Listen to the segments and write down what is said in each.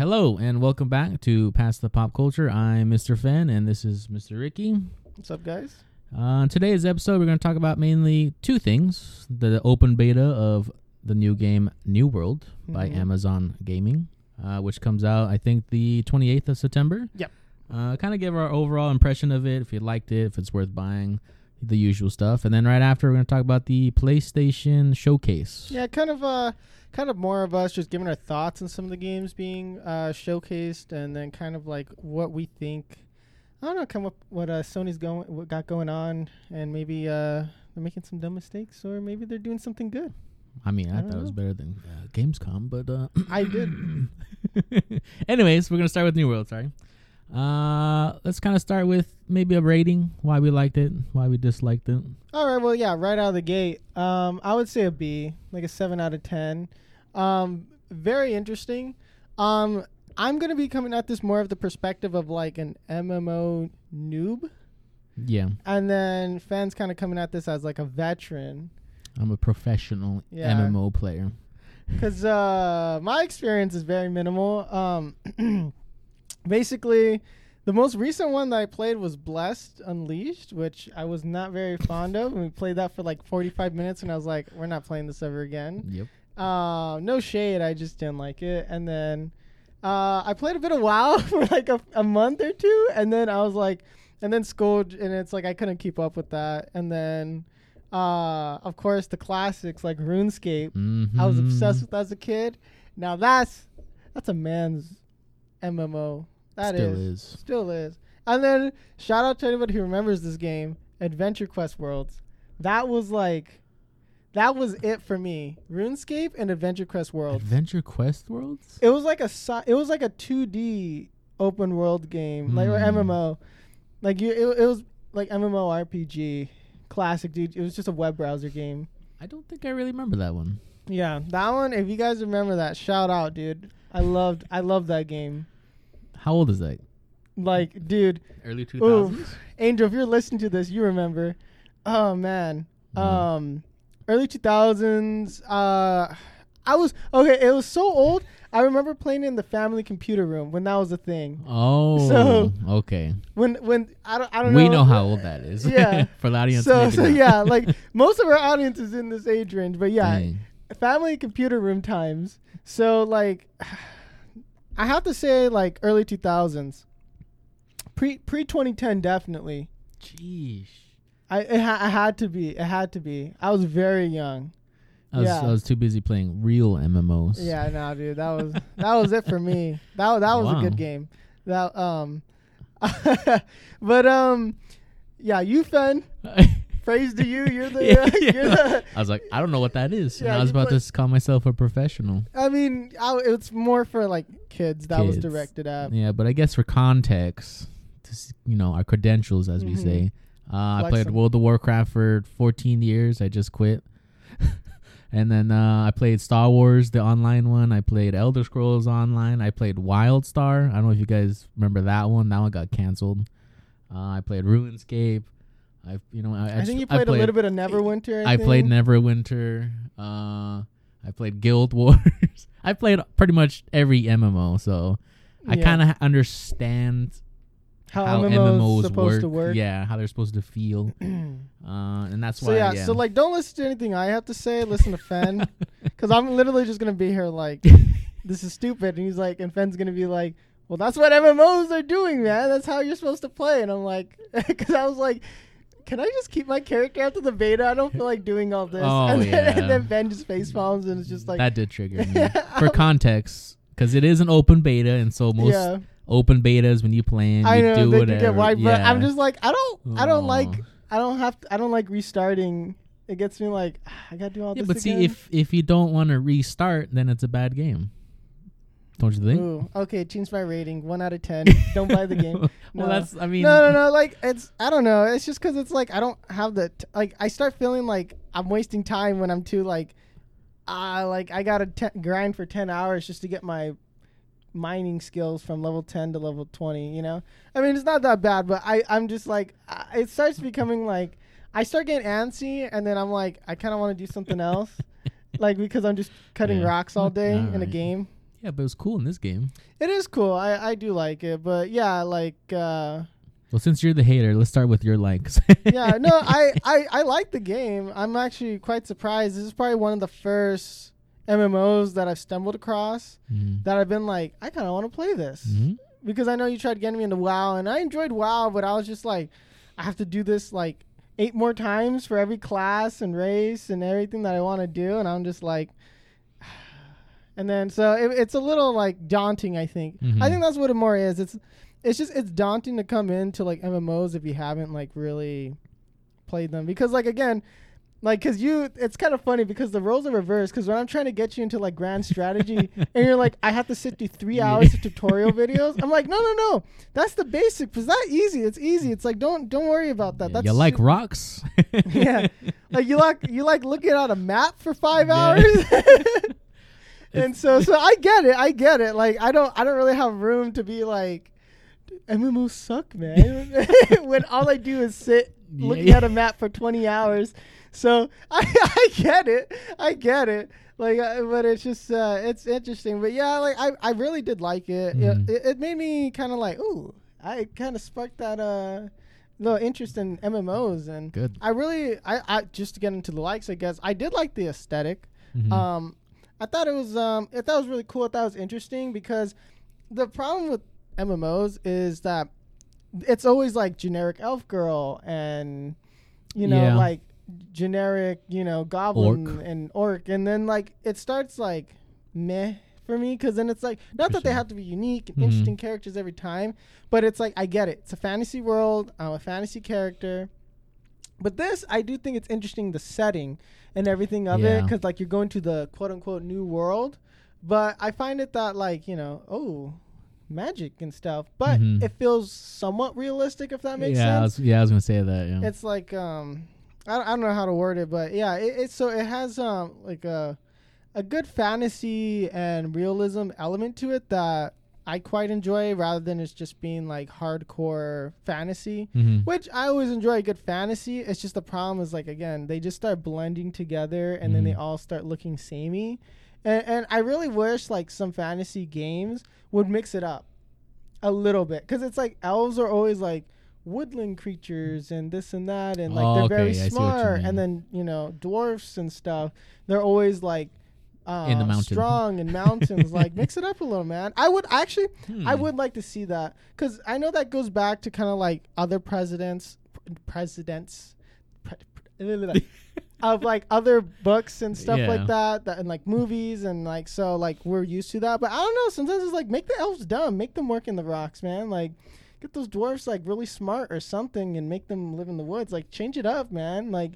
Hello and welcome back to Past the Pop Culture. I'm Mr. Fenn and this is Mr. Ricky. What's up, guys? Uh, today's episode, we're going to talk about mainly two things: the open beta of the new game New World by Mhm. Amazon Gaming, uh, which comes out I think the 28th of September. Yep. Uh, kind of give our overall impression of it, if you liked it, if it's worth buying, the usual stuff, and then right after we're going to talk about the PlayStation Showcase. Yeah, kind of uh kind of more of us just giving our thoughts on some of the games being uh showcased and then kind of like what we think I don't know, come up what uh Sony's going what got going on and maybe uh they're making some dumb mistakes or maybe they're doing something good. I mean, I, I thought don't it was better than uh, Gamescom, but uh, I did. Anyways, we're gonna start with New World. Sorry. Uh, let's kind of start with maybe a rating. Why we liked it, why we disliked it. All right, well, yeah, right out of the gate, um, I would say a B, like a seven out of ten. Um, very interesting. Um, I'm gonna be coming at this more of the perspective of like an MMO noob, Yeah, and then fans kind of coming at this as like a veteran, I'm a professional Yeah. MMO player. because uh, my experience is very minimal. Um, basically. The most recent one that I played was Blessed Unleashed, which I was not very fond of. And we played that for like 45 minutes, and I was like, "We're not playing this ever again." Yep. Uh, no shade. I just didn't like it. And then uh, I played a bit of WoW for like a, a month or two, and then I was like, and then school, and it's like I couldn't keep up with that. And then, uh, of course, the classics like RuneScape. I was obsessed with as a kid. Now that's that's a man's MMO. That is Still is. still is. And then shout out to anybody who remembers this game, Adventure Quest Worlds. That was like, that was it for me. RuneScape and Adventure Quest Worlds. Adventure Quest Worlds. it was like a si- it was like a 2D open world game, like or Hmm. MMO. Like you, it, it was like MMO RPG, classic dude. It was just a web browser game. I don't think I really remember that one. Yeah, that one. If you guys remember that, shout out, dude. I loved, I loved that game. How old is that? Like, dude, Early 2000s. Oof. Angel, if you're listening to this, you remember. Oh man. Mhm. Um early 2000s uh I was okay, it was so old. I remember playing in the family computer room when that was a thing. Oh, So- okay. When when I don't I don't know We know how old that is. Yeah. For the audience. So so not. yeah, like most of our audience is in this age range, but yeah, Dang. family computer room times. So like I have to say like early 2000s. Pre pre 2010 definitely. Jeez. I it ha- I had to be. It had to be. I was very young. I was, Yeah. I was too busy playing real MMOs. Yeah, no, dude. That was that was it for me. That that was a good game. That um, but um, yeah, you Fenn. Praise to you. You're the. Yeah, You're the I was like, I don't know what that is. and Yeah, I was about play- to call myself a professional. I mean, I, it's more for like kids. That was Kids. directed at. Yeah, but I guess for context, to you know, our credentials, as we Mhm. say, uh, I played. World of Warcraft for 14 years. I just quit. and then uh, I played Star Wars, the online one. I played Elder Scrolls Online. I played WildStar. I don't know if you guys remember that one. That one got canceled. Uh, I played RuneScape. I, you know, I, I think you played, a little bit of Neverwinter. I, I played. Neverwinter. Uh, I played Guild Wars. I played pretty much every MMO, so I Yeah. kind of understand how, how, MMOs, MMOs supposed work. to work. Yeah, how they're supposed to feel, uh, and that's So why. yeah, yeah, so like, don't listen to anything I have to say. Listen to Fenn, because I'm literally just gonna be here like, this is stupid, and he's like, and Fenn's gonna be like, well, that's what MMOs are doing, man. That's how you're supposed to play. And I'm like, because I was like, can I just keep my character after the beta? I don't feel like doing all this. Oh, and, then, yeah. and then Ben just face palms, and it's just like, that did trigger me. For context, because it is an open beta, and so most yeah, open betas when you play, I you know do whatever. get wiped, but I'm just like, I don't, I don't like, I don't have, to, I don't like restarting. It gets me like, ah, I gotta do all Yeah, this. but see, if if you don't want to restart, then it's a bad game. Don't you think? Ooh, okay, change my rating. One out of ten. Don't buy the game. well, that's. I mean, no, no, no. Like it's. I don't know. It's just because it's like I don't have the t- like. I start feeling like I'm wasting time when I'm too like, ah, like I gotta te- grind for ten hours just to get my mining skills from level ten to level twenty. You know. I mean, it's not that bad, but I I'm just like it starts becoming like I start getting antsy, and then I'm like I kind of want to do something else, like because I'm just cutting Yeah. rocks all day in a game. Yeah, but it was cool in this game. It is cool. I I do like it, but yeah, like uh Well, since you're the hater, let's start with your likes. yeah, no, I, I I like the game. I'm actually quite surprised. This is probably one of the first MMOs that I've stumbled across Mhm. that I've been like, I kind of want to play this Mhm. because I know you tried getting me into WoW, and I enjoyed WoW, but I was just like, I have to do this like eight more times for every class and race and everything that I want to do, and I'm just like. And then, so it, it's a little like daunting. I think. Mhm. I think that's what it more is. It's, it's just it's daunting to come into like MMOs if you haven't like really played them because like again, like because you it's kind of funny because the roles are reversed because when I'm trying to get you into like grand strategy and you're like I have to sit through three hours of tutorial videos. I'm like no no no that's the basic. It's that easy. It's easy. It's like don't don't worry about that. That's you like rocks? yeah. Like you like you like looking at a map for five Yeah. hours. And so so I get it. I get it. Like I don't I don't really have room to be like MMOs suck, man. when all I do is sit looking yeah. at a map for 20 hours. So I I get it. I get it. Like, uh, but it's just uh, it's interesting. But yeah, like I, I really did like it. Mhm. It, it made me kind of like, ooh, I kind of sparked that uh little interest in MMOs and Good. I really, I, I just to get into the likes, I guess I did like the esthetic Mhm. Um, I thought it was, um, I thought it was really cool. I thought it was interesting because the problem with MMOs is that it's always like generic elf girl and you know Yeah. like generic you know goblin Orc. and orc and then like it starts like meh for me because then it's like not that they have to be unique and Mhm. interesting characters every time but it's like i get it it's a fantasy world i'm a fantasy character but this i do think it's interesting the setting and everything of it because like you're going to the quote unquote new world but i find it that like you know oh magic and stuff but Mhm. it feels somewhat realistic if that makes yeah, I sense was, yeah, I was gonna say that. Yeah. it's like um I, I don't know how to word it but yeah it, it's so it has um like a a good fantasy and realism element to it that i quite enjoy rather than it's just being like hardcore fantasy Mhm. which i always enjoy a good fantasy. It's just the problem is like again they just start blending together and then they Mhm. all start looking samey. And, and i really wish like some fantasy games would mix it up a little bit because it's like elves are always like woodland creatures and this and that and like Oh, they're okay, very I see what you smart. and then you know dwarfs and stuff they're always like uh, In the mountain. strong and mountains like mix it up a little man i would actually I Hmm. would like to see that because I know that goes back to kind of like other presidents, presidents, of like other books and stuff Yeah. like that, that and like movies and like so like we're used to that. But I don't know. Sometimes it's like make the elves dumb, make them work in the rocks, man. Like get those dwarfs like really smart or something and make them live in the woods. Like change it up, man. Like.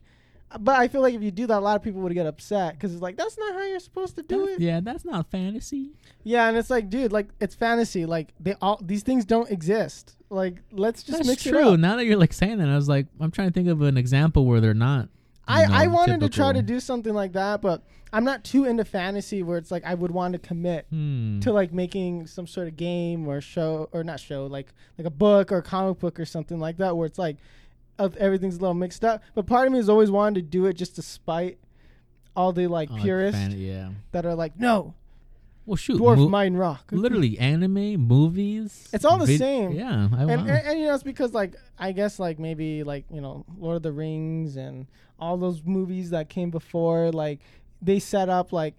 But I feel like if you do that, a lot of people would get upset because it's like that's not how you're supposed to do That's- it. Yeah, that's not fantasy. Yeah, and it's like, dude, like it's fantasy. Like they all these things don't exist. Like let's just that's mix true. it up. Now that you're like saying that, I was like, I'm trying to think of an example where they're not. I know, I wanted to try to do something like that, but I'm not too into fantasy where it's like I would want to commit Hmm. to like making some sort of game or show or not show like like a book or a comic book or something like that where it's like of everything's a little mixed up. But part of me has always wanted to do it just to spite all the like Oh, purists fan- yeah. that are like, no, Well, shoot. dwarf mo- mine rock. literally anime, movies. It's all the vid- same. Yeah. I, and, and, and you know it's because like I guess like maybe like you know Lord of the Rings and all those movies that came before like they set up like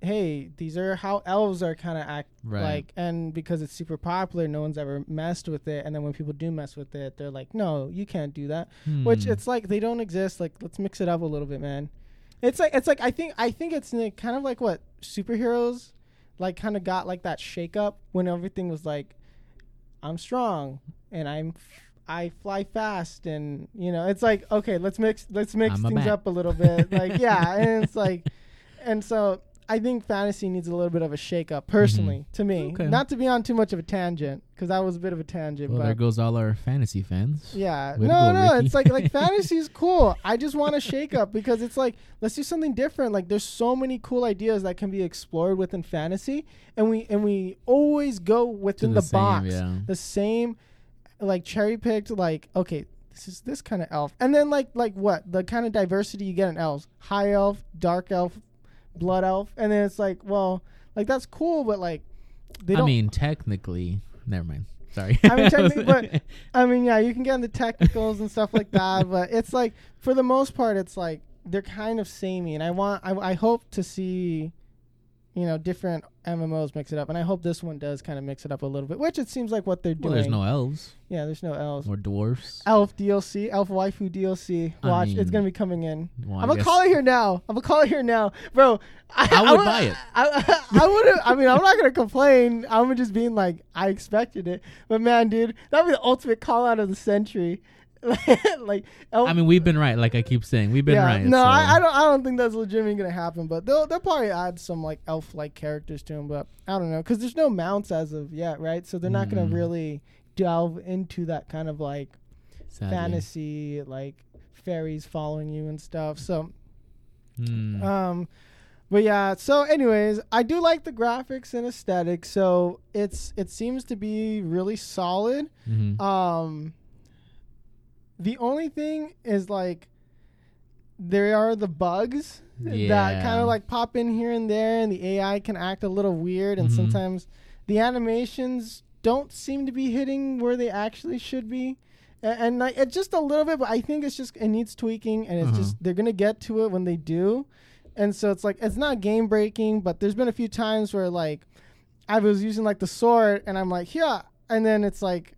hey these are how elves are kind of act Right. like and because it's super popular no one's ever messed with it and then when people do mess with it they're like no you can't do that which Hmm. it's like they don't exist like let's mix it up a little bit man it's like it's like I think I think it's kind of like what superheroes like kind of got like that shake up when everything was like I'm strong and I'm f- I fly fast and you know it's like okay let's mix let's mix I'm things up a little bit like yeah and it's like and so I think fantasy needs a little bit of a shake up personally to me Mm-hmm. Okay. not to be on too much of a tangent because that was a bit of a tangent well, but there goes all our fantasy fans. yeah. Way no, no. Ricky. It's like like fantasy is cool. I just want to shake up because it's like let's do something different. Like there's so many cool ideas that can be explored within fantasy, and we and we always go within the the, same, box, yeah. the same, like cherry picked. Like okay, this is this kind of elf, and then like like what the kind of diversity you get in elves: high elf, dark elf, blood elf, and then it's like well, like that's cool, but like they don't. I mean, technically, never mind. Sorry. I mean, technically, but I mean, yeah, you can get into technicals and stuff like that, but it's like for the most part, it's like they're kind of samey, and I want, I, I hope to see, you know, different MMOs mix it up, and I hope this one does kind of mix it up a little bit, which it seems like what they're well, doing. there's no elves yeah, there's no elves. or dwarfs. Elf DLC, Elf waifu DLC. I Watch, it's gonna be coming in. Well, I I'm gonna call it here now. I'm gonna call it here now, bro. I, I would would- buy it. I, I, would. I mean, I'm not gonna complain. I'm just being like, I expected it, but man, dude, that'd be the ultimate call out of the century. like, Elf, I mean, we've been right. Like I keep saying, we've been yeah, right. no, so- I, I don't. I don't think that's legitimately gonna happen. But they'll they'll probably add some like elf like characters to them. But I don't know because there's no mounts as of yet, right? So they're not gonna Mm. really delve into that kind of like sadly. fantasy, like fairies following you and stuff. So, Hmm. um, but yeah. So, anyways, I do like the graphics and aesthetic. So it's it seems to be really solid. Mhm. Um, the only thing is like there are the bugs that kind of like pop in here and there, and the AI can act a little weird, and Mhm. sometimes the animations don't seem to be hitting where they actually should be. A- And, like it's just a little bit, but I think it's just it needs tweaking, and it's Uh-huh. just they're gonna get to it when they do, and so it's like it's not game breaking, but there's been a few times where like I was using like the sword, and I'm like yeah, and then it's like and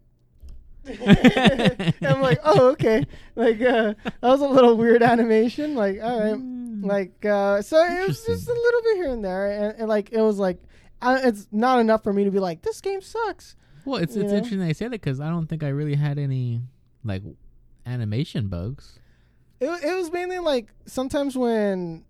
I'm like, oh, okay. Like, uh, that was a little weird animation. Like, all right. Like, uh, so it was just a little bit here and there. And, and like, it was like, I, it's not enough for me to be like, this game sucks. well, it's you it's know? interesting they say that because I don't think I really had any like animation bugs. It, it was mainly like sometimes when,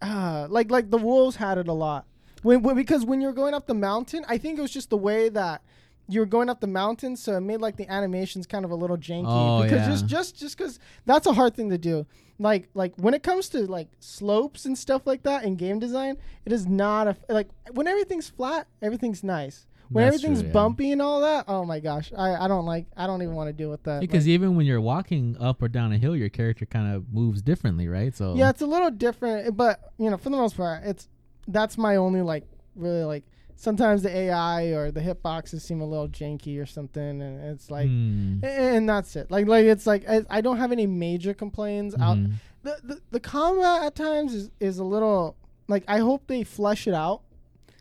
uh, like, like the wolves had it a lot. When, when, because when you're going up the mountain, I think it was just the way that you were going up the mountain, so it made like the animations kind of a little janky. Oh, because yeah. just just just because that's a hard thing to do. Like like when it comes to like slopes and stuff like that in game design, it is not a like when everything's flat, everything's nice. When That's everything's true, yeah. bumpy and all that, oh my gosh, I, I don't like I don't even want to deal with that. Because Like- even when you're walking up or down a hill, your character kind of moves differently, right? So Yeah, it's a little different, but you know, for the most part, it's that's my only like really like. Sometimes the AI or the hitboxes seem a little janky or something, and it's like, Hmm. and that's it. Like, like it's like I, I don't have any major complaints. Out Mhm. the, the the combat at times is is a little like I hope they flesh it out.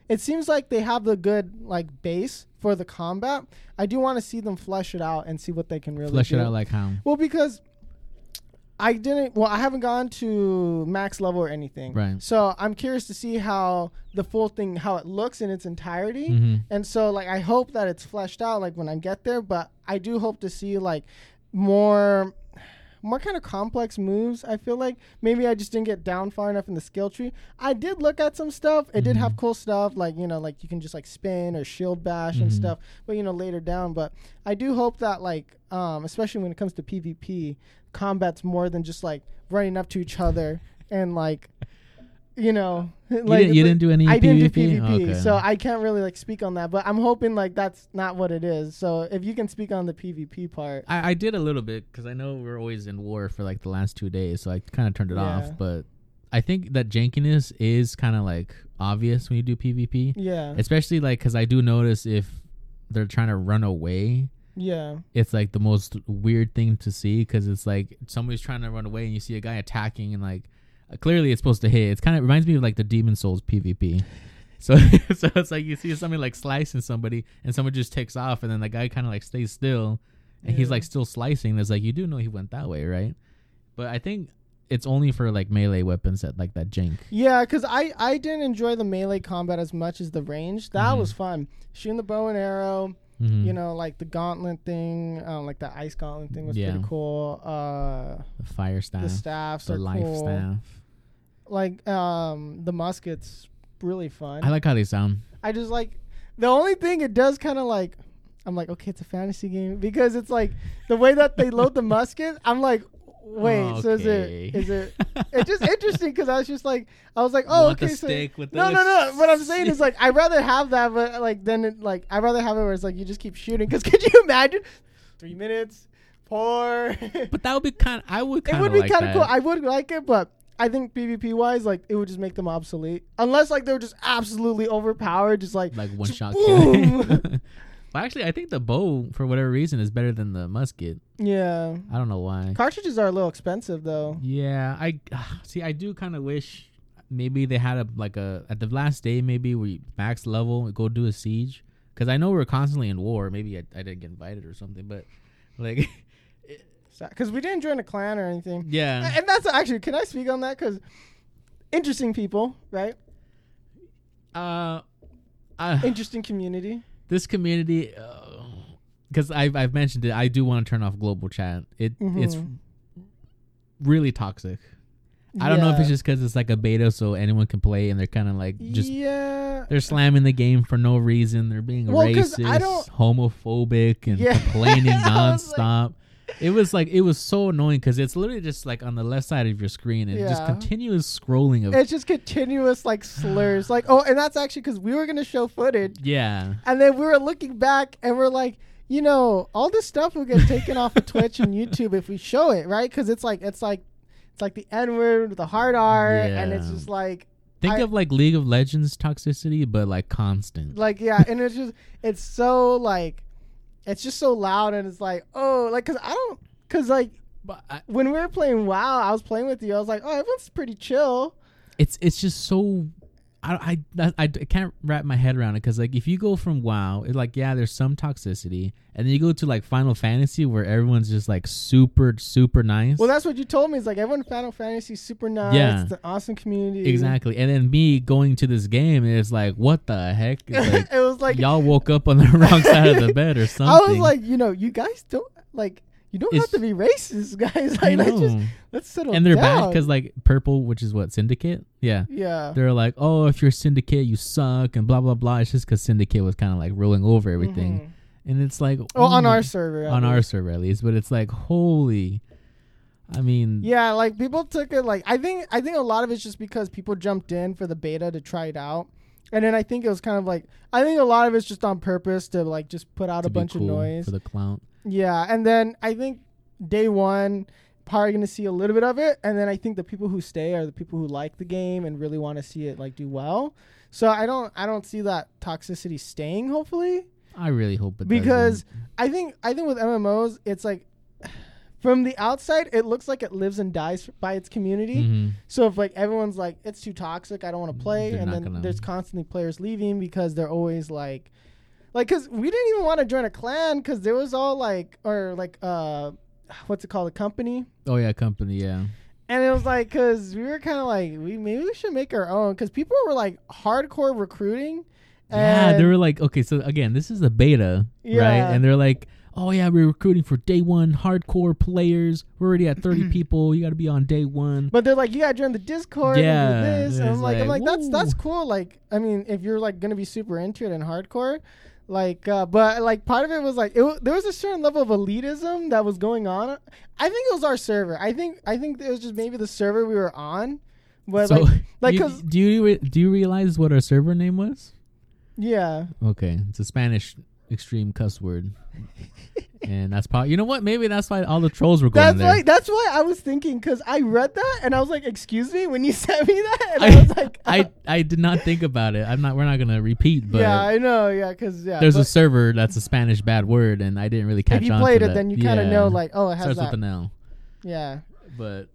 It seems like they have the good like base for the combat. I do want to see them flesh it out and see what they can really Flesh do. it out like how? Well, because I didn't. Well, I haven't gone to max level or anything. Right. So I'm curious to see how the full thing, how it looks in its entirety. hmm And so, like, I hope that it's fleshed out, like when I get there. But I do hope to see like more, more kind of complex moves. I feel like maybe I just didn't get down far enough in the skill tree. I did look at some stuff. It did Mhm. have cool stuff, like you know, like you can just like spin or shield bash and Mhm. stuff. But you know, later down. But I do hope that like, um, especially when it comes to PvP, combat's more than just like running up to each other and like. You know, You, like didn't, you didn't do any I didn't do PvP? PvP, Okay. so I can't really like speak on that. But I'm hoping like that's not what it is. So if you can speak on the PvP part, I, I did a little bit because I know we're always in war for like the last two days, so I kind of turned it Yeah. off. But I think that jankiness is kind of like obvious when you do PvP, yeah, especially like because I do notice if they're trying to run away, yeah, it's like the most weird thing to see because it's like somebody's trying to run away and you see a guy attacking and like uh, clearly it's supposed to hit. It's kind of reminds me of like the Demon's Souls PvP. So, so it's like you see somebody like slicing somebody and someone just takes off and then the guy kind of like stays still and he's like still slicing. It's like you do know he went that way, right? But I think it's only for like melee weapons that like that jank. yeah. Because I I didn't enjoy the melee combat as much as the range. That Mhm. was fun. Shooting the bow and arrow. Mhm. You know, like the gauntlet thing, um, like the ice gauntlet thing was Yeah. pretty cool. Uh, the fire staff, the staffs the life cool. staff. Like um, the muskets, really fun. I like how they sound. I just like the only thing it does kind of like I'm like okay it's a fantasy game because it's like the way that they load the musket I'm like wait so is it is it it's just interesting because I was just like I was like oh want okay so no no no what I'm saying is like I'd rather have that but like then it like I'd rather have it where it's like you just keep shooting because could you imagine three minutes four But that would be kind. I would it would be like kind of cool I would like it but I think PvP wise, like it would just make them obsolete unless like they were just absolutely overpowered, just like like one shot boom. kill. Actually, I think the bow, for whatever reason, is better than the musket. yeah. I don't know why. Cartridges are a little expensive though. Yeah, I see. I do kind of wish maybe they had a like a at the last day maybe we max level go do a siege because I know we're constantly in war. Maybe I, I didn't get invited or something, but like Because we didn't join a clan or anything. yeah, And that's actually, can I speak on that? Because interesting people, right? uh, uh Interesting community. This community. Because I've I've mentioned it, I do want to turn off global chat. It it's Mhm. really toxic. I don't know if it's just because it's like a beta, so anyone can play, and they're kind of like just yeah. they're slamming the game for no reason. They're being Well, racist, homophobic, and Yeah. complaining was like- nonstop. It was like it was so annoying because it's literally just like on the left side of your screen and just continuous scrolling of It's just continuous like slurs. Like, oh, and that's actually because we were going to show footage. yeah, And then we were looking back and we're like, you know, all this stuff will get taken off of Twitch and YouTube if we show it, right? Because it's like, it's like, it's like the N word with the hard R. And it's just like, think I- of like League of Legends toxicity, but like constant. like yeah and it's just it's so like it's just so loud and it's like oh like because i don't because like I, when we were playing wow i was playing with you i was like oh everyone's pretty chill. It's it's just so I, I, I, can't wrap my head around it because like if you go from WoW, it's like yeah, there's some toxicity, and then you go to like Final Fantasy where everyone's just like super super nice. well that's what you told me it's like everyone in final fantasy is super nice Yeah. it's an awesome community exactly, and then me going to this game, is like what the heck? Like, it was like y'all woke up on the wrong side of the bed or something. i was like you know you guys don't like you don't have to be racist guys like let's just let's settle and they're down. bad because like purple, which is what syndicate, yeah. yeah They're like, oh, if you're syndicate, you suck, and blah blah blah. It's just because syndicate was kind of like rolling over everything, Mhm. and it's like, oh on our server on our server at least, but it's like holy. I mean, Yeah, like people took it like I think I think a lot of it's just because people jumped in for the beta to try it out. And then I think it was kind of like I think a lot of it's just on purpose to like just put out a bunch cool of noise. for the clout. Yeah, and then I think day 1 probably going to see a little bit of it and then I think the people who stay are the people who like the game and really want to see it like do well. So I don't I don't see that toxicity staying hopefully. I really hope it Because doesn't. I think I think with MMOs it's like from the outside it looks like it lives and dies by its community. Mhm. So if like everyone's like it's too toxic, I don't want to play, They're and then gonna- there's constantly players leaving because they're always like, like because we didn't even want to join a clan because there was all like or like uh, what's it called a company, Oh yeah, company, yeah. and it was like because we were kind of like we maybe we should make our own because people were like hardcore recruiting. Yeah, they were like, okay, so again, this is a beta, right? And they're like, oh yeah, we're recruiting for day one hardcore players. We're already at thirty people. You got to be on day one. But they're like, you gotta join the Discord Yeah, this. And I'm it's like, I'm like, like, that's that's cool. Like, I mean, if you're like gonna be super into it and hardcore, like, uh, but like part of it was like, it w- there was a certain level of elitism that was going on. I think it was our server. I think I think it was just maybe the server we were on. But so, like, like, you- do you re- do you realize what our server name was? yeah, Okay, it's a Spanish extreme cuss word, and that's probably you know what? Maybe that's why all the trolls were going that's there. why that's why I was thinking because I read that and I was like, excuse me, when you sent me that, and I, I- was like, I uh. I did not think about it. I'm not. We're not gonna repeat, but yeah, I know, yeah, because yeah, there's a server that's a Spanish bad word, and I didn't really catch if you on. played to it, that. then you kind of Yeah. know, like, oh, it has starts that. with an L, Yeah. But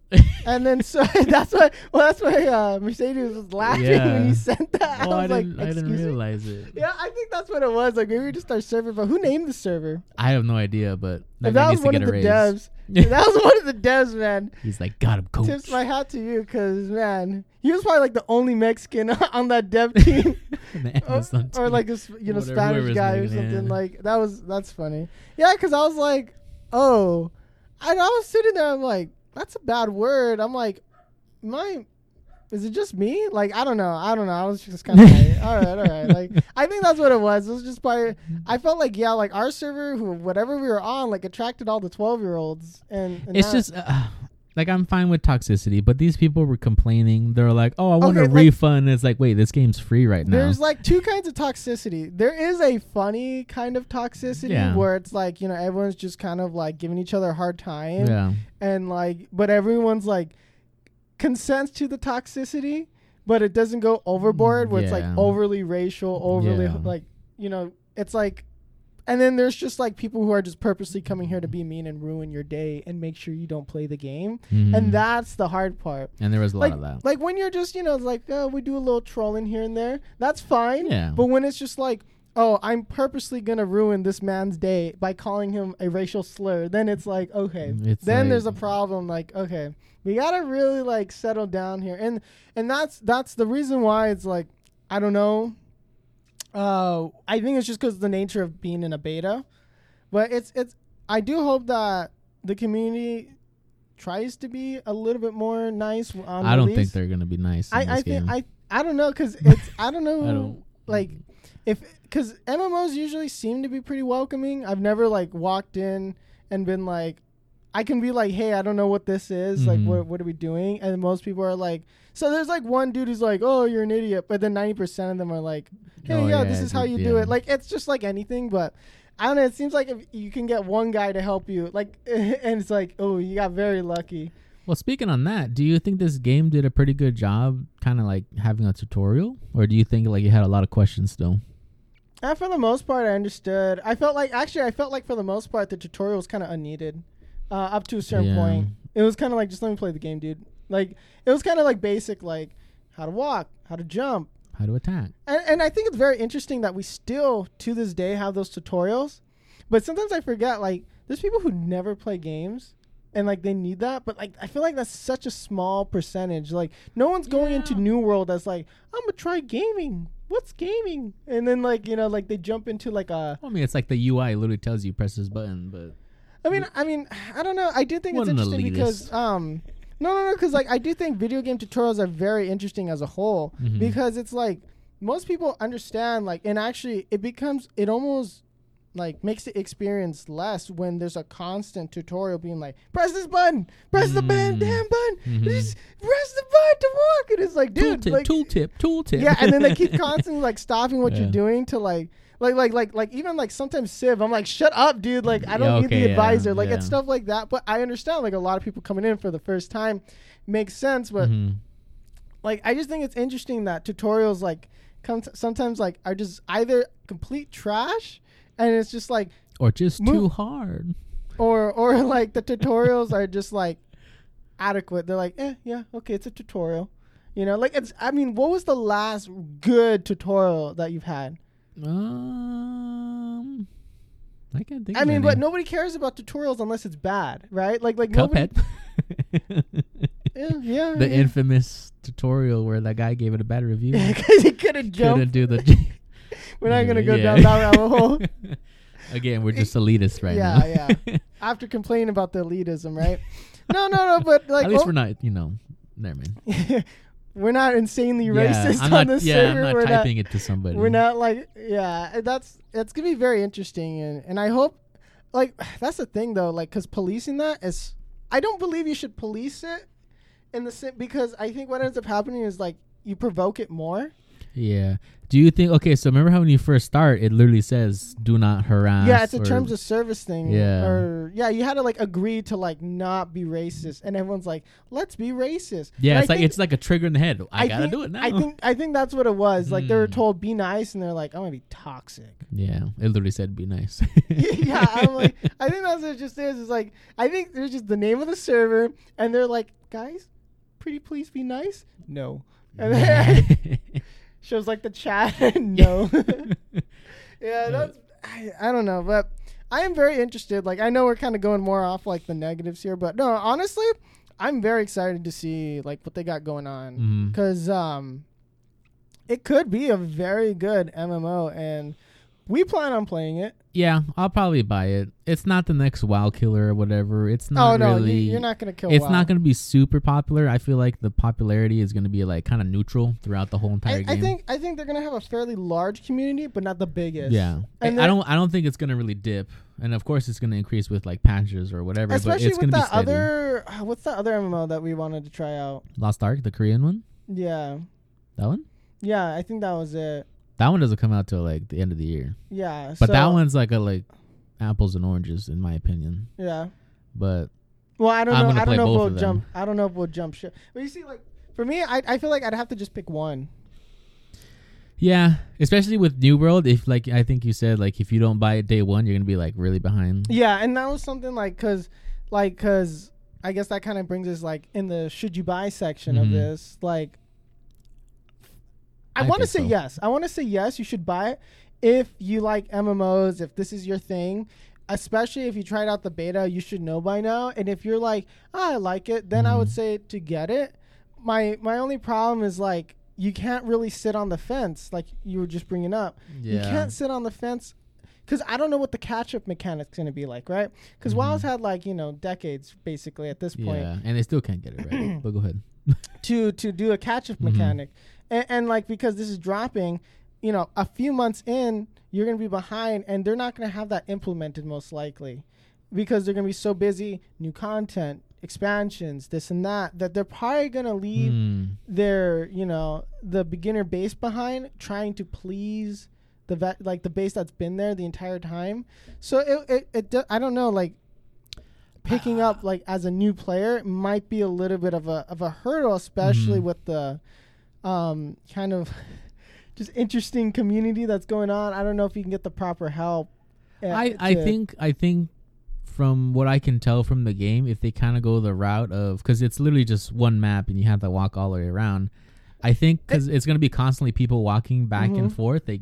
And then so that's why well that's why uh, Mercedes was laughing when Yeah. you sent that. oh, I I was like, didn't. I didn't me. realize it. Yeah, I think that's what it was. Like maybe we just our server, but who named the server? I have no idea, but that that was one of the raise. devs, that was one of the devs, man. He's like, got him, coach. Tips my hat to you, cause man, he was probably like the only Mexican on that dev team, or, or like a you know Whatever- Spanish guy or something. yeah. Like that was that's funny. Yeah, cause I was like, oh, and I was sitting there. I'm like, that's a bad word. I'm like, my. Is it just me? Like I don't know. I don't know. I was just kind of like, all right, all right. Like I think that's what it was. It was just by. I felt like yeah, like our server, who whatever we were on, like attracted all the twelve year olds, and, and it's just uh, like I'm fine with toxicity, but these people were complaining. They're like, "Oh, I want Okay, a like- refund." It's like, wait, this game's free right now. There's like two kinds of toxicity. There is a funny kind of toxicity Yeah. where it's like, you know, everyone's just kind of like giving each other a hard time yeah, and like but everyone's like consents to the toxicity, but it doesn't go overboard where it's like overly racial, overly Yeah. like you know, it's like and then there's just like people who are just purposely coming here to be mean and ruin your day and make sure you don't play the game. Mhm. And that's the hard part. and there was a lot Like, of that. like when you're just, you know, like, oh, we do a little trolling here and there, that's fine. Yeah. But when it's just like, oh, I'm purposely going to ruin this man's day by calling him a racial slur, then it's like, okay. It's then like- there's a problem. Like, okay, we got to really like settle down here. And, and that's, that's the reason why it's like, I don't know. Uh, I think it's just because the nature of being in a beta, but it's, it's, I do hope that the community tries to be a little bit more nice on I don't release. think they're gonna be nice. In I, I think I I don't know because it's I don't know I don't- like if because MMOs usually seem to be pretty welcoming. I've never like walked in and been like, I can be like, hey, I don't know what this is. Like, Mhm. what what are we doing? And most people are like, so there's like one dude who's like, oh, you're an idiot, but then ninety percent of them are like, hey, Oh, yeah, yeah, this is how you do it. Like it's just like anything, but. I don't know. It seems like if you can get one guy to help you, like, and it's like, oh, you got very lucky. Well, speaking on that, do you think this game did a pretty good job, kind of like having a tutorial, or do you think like you had a lot of questions still? And for the most part, I understood. I felt like actually, I felt like for the most part, the tutorial was kind of unneeded, uh, up to a certain Yeah. point. It was kind of like just let me play the game, dude. Like it was kind of like basic, like how to walk, how to jump, How to attack? and and I think it's very interesting that we still to this day have those tutorials. But sometimes I forget, like there's people who never play games. And like they need that, but like I feel like that's such a small percentage. Like no one's going into New World as like I'm gonna try gaming. What's gaming? And then like you know like they jump into like a I mean, it's like the UI literally tells you press this button, but I mean, I mean, I don't know. I do think What it's interesting because um, no, no, no, because like I do think video game tutorials are very interesting as a whole Mhm. because it's like most people understand like, and actually it becomes it almost like makes the experience less when there's a constant tutorial being like press this button, press the button, damn button, Mhm. just press the button to walk, and it's like, dude, tooltip, like, tooltip, tooltip. yeah, and then they keep constantly like stopping what Yeah. you're doing to like like like like like even like sometimes Civ, I'm like, shut up, dude. Like I don't need okay, the yeah, advisor. Like yeah. it's stuff like that. But I understand like a lot of people coming in for the first time makes sense. But Mhm. like I just think it's interesting that tutorials like come sometimes like are just either complete trash and it's just like or just Move- too hard. or or like the tutorials are just like adequate. They're like, eh, yeah, okay, it's a tutorial. You know, like it's. I mean, what was the last good tutorial that you've had? Um, I can't think. I mean, any. but nobody cares about tutorials unless it's bad, right? Like, like nobody. Yeah, yeah. the yeah. infamous tutorial where that guy gave it a bad review. because he couldn't Couldn't jump. do the. We're not gonna go Yeah. down that rabbit hole. Again, we're just elitist right yeah, now. yeah. After complaining about the elitism, right? No, no, no. But like, At least oh, we're not, you know, never mind. We're not insanely yeah, racist I'm on not, this yeah, server. I'm not we're typing it to somebody. We're not like yeah. That's it's gonna be very interesting, and and I hope like that's the thing though, like because policing that is, I don't believe you should police it in the because I think what ends up happening is like you provoke it more. Yeah. Do you think? Okay, so remember how when you first start, it literally says "Do not harass." yeah, it's a or- terms of service thing. Yeah. Or yeah, you had to like agree to like not be racist, and everyone's like, let's be racist. Yeah, And I it's like it's like a trigger in the head. I, gotta think, do it now. I think I think that's what it was. Like they were Hmm. told be nice, and they're like, I'm gonna be toxic. Yeah, it literally said "Be nice." yeah, I'm like, I think that's what it just is. Is like, I think there's just the name of the server, and they're like, guys, pretty please be nice. No, and then shows like the chat. no. yeah, that's I, I don't know, but I am very interested. Like, I know we're kind of going more off like the negatives here, but no, honestly, I'm very excited to see like what they got going on because um, it could be a very good MMO, and we plan on playing it. Yeah, I'll probably buy it. It's not the next WoW killer or whatever. It's not oh no, really. you, you're not gonna kill. it's WoW. not going to be super popular. I feel like the popularity is going to be like kind of neutral throughout the whole entire I, game. I think I think they're gonna have a fairly large community, but not the biggest. Yeah, And I, I don't. I don't think it's gonna really dip, and of course it's gonna increase with like patches or whatever. but Especially it's with gonna be that steady. other, uh, what's that other MMO that we wanted to try out? Lost Ark, the Korean one. Yeah, That one. yeah, I think that was it. That one doesn't come out till like the end of the year. Yeah, But so- that one's like a like apples and oranges in my opinion. yeah. But Well, I don't I'm know. I don't know if we'll of jump. I don't know if we'll jump ship. But you see, like for me, I I feel like I'd have to just pick one. Yeah, especially with New World. If like I think you said, like if you don't buy it day one, you're gonna be like really behind. Yeah, and that was something like because, like, because I guess that kind of brings us like in the should you buy section of Mhm. this. Like, I, I want to say so. yes. I want to say yes. You should buy it if you like MMOs. If this is your thing. Especially if you tried out the beta, you should know by now. And if you're like, oh, I like it, then I would Mhm. say to get it. My my only problem is like you can't really sit on the fence like you were just bringing up. Yeah. You can't sit on the fence because I don't know what the catch up mechanic's going to be like, right? Because Mhm. WoW's had like you know decades basically at this point Yeah, and they still can't get it right. but go ahead. to to do a catch up Mhm. mechanic, and, and like because this is dropping, you know, a few months in, you're going to be behind, and they're not going to have that implemented most likely, because they're going to be so busy, new content, expansions, this and that, that they're probably going to leave Hmm. their you know the beginner base behind trying to please the vet like the base that's been there the entire time so it it, it do, i don't know like picking up like as a new player might be a little bit of a of a hurdle especially Mhm. with the um kind of just interesting community that's going on i don't know if you can get the proper help uh, I I to- think I think from what I can tell from the game, if they kind of go the route of because it's literally just one map and you have to walk all the way around. I think because it's gonna be constantly people walking back and Mhm. forth, they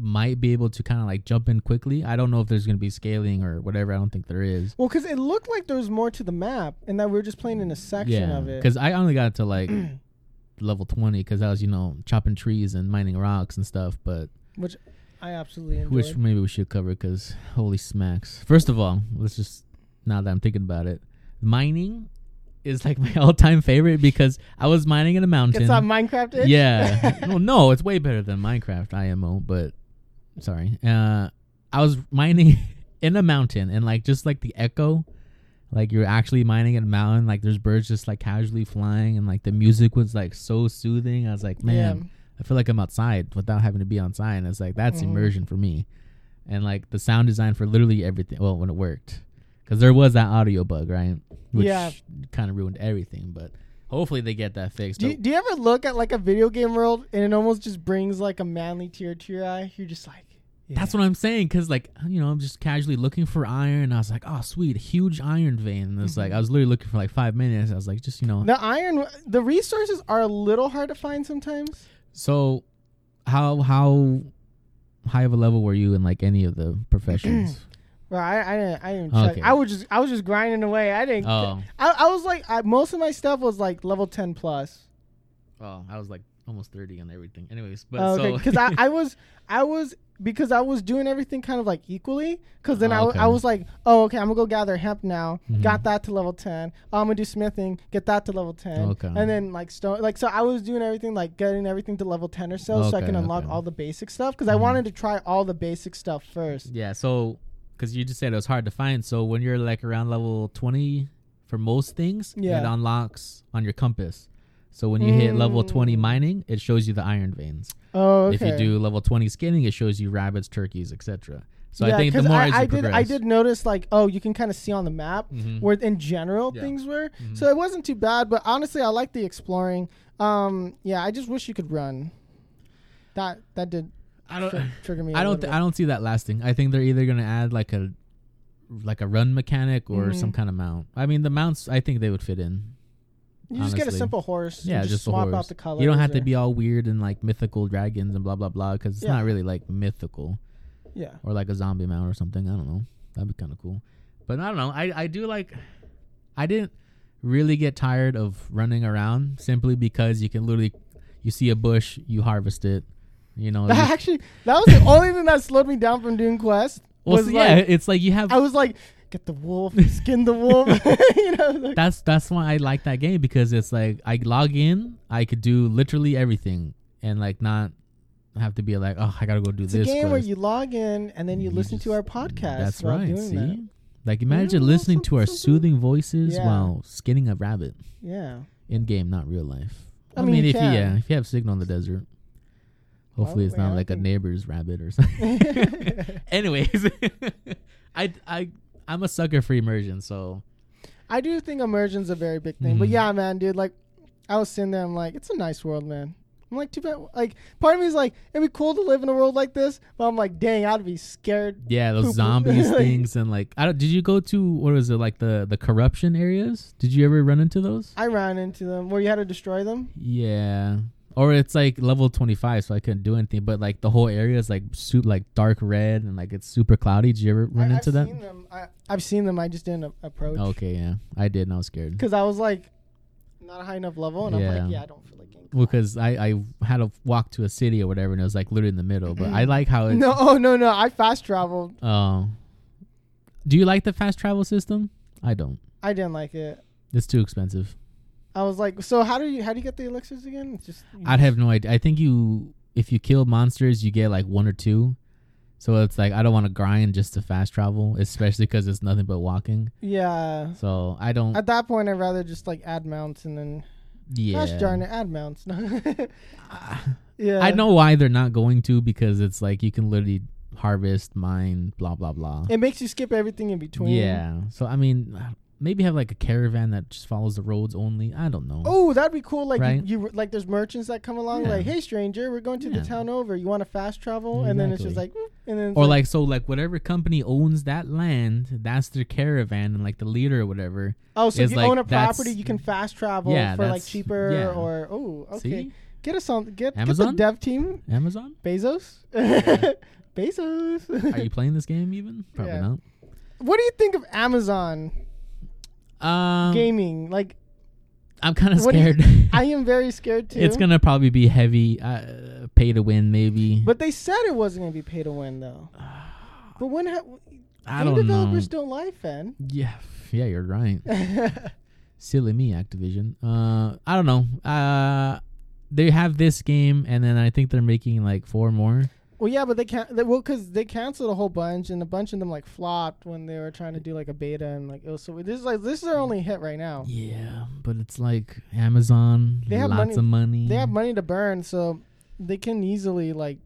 might be able to kind of like jump in quickly. I don't know if there's gonna be scaling or whatever. I don't think there is. well because it looked like there was more to the map and that we were just playing in a section yeah, of it because I only got to like level twenty because I was you know chopping trees and mining rocks and stuff, but. which i absolutely enjoyed. which maybe we should cover because holy smacks. First of all, let's just now that I'm thinking about it, mining is like my all-time favorite because I was mining in a mountain. It's not Minecraft yeah, well, no, it's way better than Minecraft IMO, but sorry, uh, I was mining in a mountain and like just like the echo. Like you're actually mining in a mountain, like there's birds just like casually flying, and like the music was like so soothing. I was like, man, I feel like I'm outside without having to be outside. And it's like that's Mhm. immersion for me. And like the sound design for literally everything. Well, when it worked, because there was that audio bug, right? Which Yeah. kind of ruined everything. But hopefully they get that fixed. Do you, do you ever look at like a video game world and it almost just brings like a manly tear to your eye? You're just like, That's what I'm saying. Because like you know, I'm just casually looking for iron. And I was like, oh sweet, huge iron vein. And it's like Mhm. I was literally looking for like five minutes. I was like, just you know. the iron. The resources are a little hard to find sometimes. So, how how high of a level were you in like any of the professions? Well, I I didn't I didn't check. Okay. I was just I was just grinding away. I didn't. oh, I, I was like I, most of my stuff was like level ten plus. Oh, I was like almost thirty on everything. Anyways, but Oh, okay, because I, I was I was because I was doing everything kind of like equally. Because then I, Oh, w- I okay. was like, oh okay, I'm gonna go gather hemp now. Mhm. Got that to level ten. Oh, I'm gonna do smithing. Get that to level ten. Okay. And then like stone like so I was doing everything like getting everything to level ten or so, so I can unlock okay. all the basic stuff. Because I Mhm. wanted to try all the basic stuff first. yeah, so because you just said it was hard to find. So when you're like around level twenty for most things, Yeah. it unlocks on your compass. So when you hit level twenty Mm. mining, it shows you the iron veins. Oh, okay. If you do level twenty skinning, it shows you rabbits, turkeys, etc. So yeah, I think the more I, as I did progress, I did notice like oh you can kind of see on the map Mhm. where in general Yeah. things were. Mhm. So it wasn't too bad, but honestly, I like the exploring. Um, yeah, I just wish you could run. That that did I don't. tri- trigger me. I don't. Th- I don't see that lasting. I think they're either gonna add like a like a run mechanic or Mhm. some kind of mount. I mean, the mounts. I think they would fit in. You just get a simple horse. Yeah, just, swap horse. out the colors. You don't have to be all weird and like mythical dragons and blah blah blah because it's Yeah. not really like mythical Yeah. or like a zombie mount or something. I don't know. That'd be kind of cool. But I don't know. I I do like. I didn't really get tired of running around simply because you can literally you see a bush, you harvest it. You know. That actually, that was the only thing that slowed me down from doing quest. well, was so yeah, like- it's like you have I was like, get the wolf, skin the wolf. you know, like, that's that's why I like that game because it's like I log in, I could do literally everything and like not have to be like, oh, I gotta go do it's a this. game where you log in and then you, You listen to our podcast. That's right. See, that. like imagine Yeah, listening to our soothing voices Yeah. while skinning a rabbit Yeah. in game, not real life. I mean, you if you yeah, if you have signal in the desert, hopefully Oh, it's not like a neighbor's rabbit or something. Anyways, I I I'm a sucker for immersion, so I do think immersion's a very big thing. But Mhm. yeah, man, dude, like I was sitting there, I'm like, it's a nice world, man. I'm like, too bad. Like, part of me is like, it'd be cool to live in a world like this, but I'm like, dang, I'd be scared. Yeah, those zombies like- things and like I don't, did you go to what was it like the the corruption areas? Did you ever run into those? I ran into them where you had to destroy them. Yeah. Or it's like level 25 so I couldn't do anything but like the whole area is like soup like dark red and like it's super cloudy. Did you ever run I, into I've that? Seen them. I, I've seen them. I just didn't a- approach. Okay, yeah. I did and I was scared. Because I was like, not a high enough level, and I'm like, yeah, I don't feel like getting. Well, because I, I had to walk to a city or whatever, and it was like literally in the middle. But I like how it. no, oh no, no, I fast traveled. Oh. do you like the fast travel system? I don't. I didn't like it. It's too expensive. I was like, so how do you how do you get the elixirs again? It's just I'd have no idea. I think you, if you kill monsters, you get like one or two. So it's like I don't want to grind just to fast travel, especially because it's nothing but walking. Yeah. So I don't. At that point, I'd rather just like add mounts and then yeah. gosh darn it, add mounts. Ah. yeah. I know why they're not going to because it's like you can literally harvest, mine, blah blah blah. It makes you skip everything in between. Yeah. So I mean, maybe have like a caravan that just follows the roads only. I don't know. Oh, that'd be cool. Like Right? you, you, like there's merchants that come along. Yeah. Like, hey, stranger, we're going to Yeah. the town over. You want to fast travel? And then it's just like, mm, and then Or like so, like whatever company owns that land, that's their caravan, and like the leader or whatever. oh, so if you like own a property, you can fast travel Yeah, for like cheaper. Or oh, okay, See, get us on get Amazon? Get the dev team, Amazon. Bezos. Bezos. Are you playing this game even? Probably Yeah. what do you think of Amazon not. Um, gaming? Like, I'm kind of do you- scared. I am very scared too. it's gonna probably be heavy, uh, pay to win maybe. But they said it wasn't gonna be pay to win though. But when ha- I game don't know. developers don't lie, fan. Yeah, yeah, you're right. Silly me, Activision. Uh, I don't know. Uh, they have this game, and then I think they're making like four more. Well, yeah, but they can't. They, well, because they canceled a whole bunch, and a bunch of them like flopped when they were trying to do like a beta, and like it was so. This is like this is their only hit right now. Yeah, but it's like Amazon. They have lots money- of money. They have money to burn, so they can easily like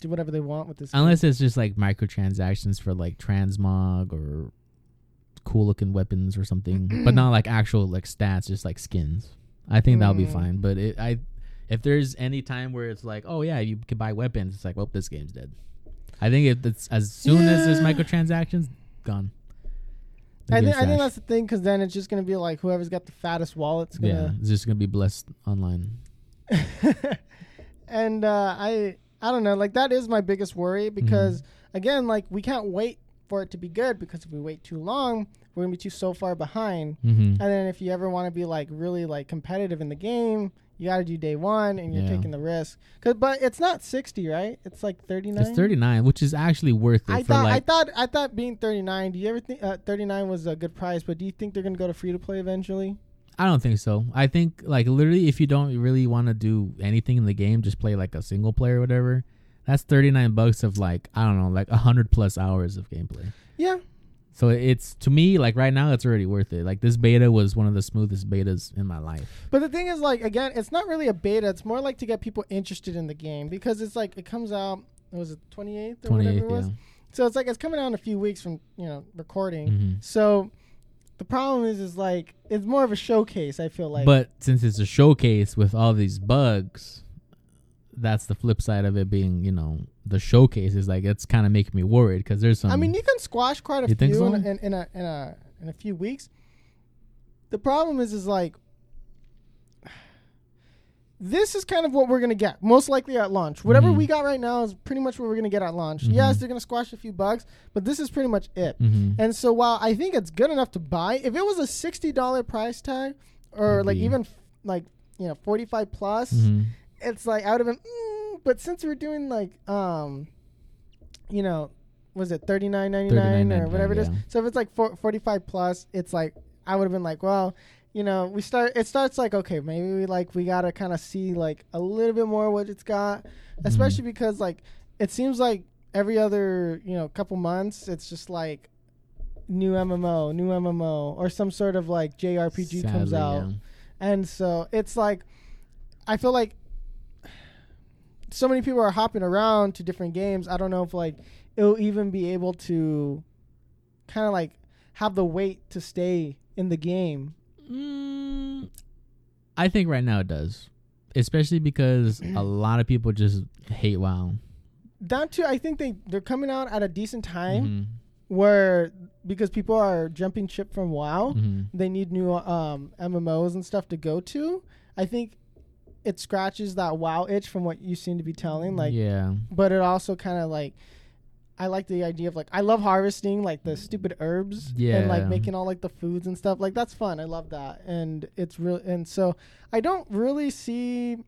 do whatever they want with this. game. Unless it's just like microtransactions for like transmog or cool looking weapons or something, but not like actual like stats, just like skins. I think that'll be Mm. fine. But it, I, if there's any time where it's like, oh yeah, you can buy weapons, it's like, well, this game's dead. I think if it's as soon as there's microtransactions, gone. I think I think that's the thing, because then it's just gonna be like whoever's got the fattest wallet's yeah, gonna. it's just gonna be blessed online. and uh, I I don't know, like that is my biggest worry because Mm-hmm. again, like we can't wait for it to be good because if we wait too long, we're gonna be too so far behind. Mm-hmm. And then if you ever want to be like really like competitive in the game, you got to do day one, and you're Yeah. taking the risk. Cause, but it's not sixty, right? It's like thirty nine. It's 39, which is actually worth it I for thought I thought I thought being thirty nine. Do you ever think uh, thirty nine was a good price? But do you think they're gonna go to free to play eventually? I don't think so. I think like literally, if you don't really want to do anything in the game, just play like a single player or whatever. That's thirty nine bucks of like I don't know, like a hundred plus hours of gameplay. Yeah, So it's to me like right now, it's already worth it. Like this beta was one of the smoothest betas in my life. But the thing is, like, again, it's not really a beta. It's more like to get people interested in the game because it's like it comes out. It was it twenty eighth or Twenty whatever it was? yeah. So it's like it's coming out in a few weeks from you know recording. hmm So the problem is, is like it's more of a showcase. I feel like. but since it's a showcase with all these bugs, that's the flip side of it being, you know, the showcase is like it's kind of making me worried because there's some. I mean, you can squash quite a You few so? in, a, in, in a in a in a few weeks. The problem is, is like this is kind of what we're gonna get most likely at launch. Whatever Mhm. we got right now is pretty much what we're gonna get at launch. Mhm. Yes, they're gonna squash a few bugs, but this is pretty much it. Mhm. And so while I think it's good enough to buy, if it was a sixty dollar price tag, or Would like even f- like you know forty five plus, Mhm. It's like I would have been. Mm, but since we're doing like um, you know, was it thirty nine ninety nine or $39.99, whatever it is? So if it's like four, 45 plus, it's like I would have been like, well, you know, we start. It starts like okay, maybe we like we gotta kind of see like a little bit more what it's got, Mm-hmm. especially because like it seems like every other you know couple months it's just like new MMO, new MMO, or some sort of like JRPG comes out. yeah. And so it's like, I feel like so many people are hopping around to different games. I don't know if like it'll even be able to kind of like have the weight to stay in the game. Mm, I think right now it does, especially because a lot of people just hate WoW. Down to I think they they're coming out at a decent time Mhm, where because people are jumping ship from WoW, mhm. they need new um, MMOs and stuff to go to. I think it scratches that WoW itch from what you seem to be telling. Like, yeah, but it also kind of like I like the idea of like I love harvesting like the stupid herbs and like making all like the foods and stuff. Like that's fun. I love that, and it's real. And so I don't really see.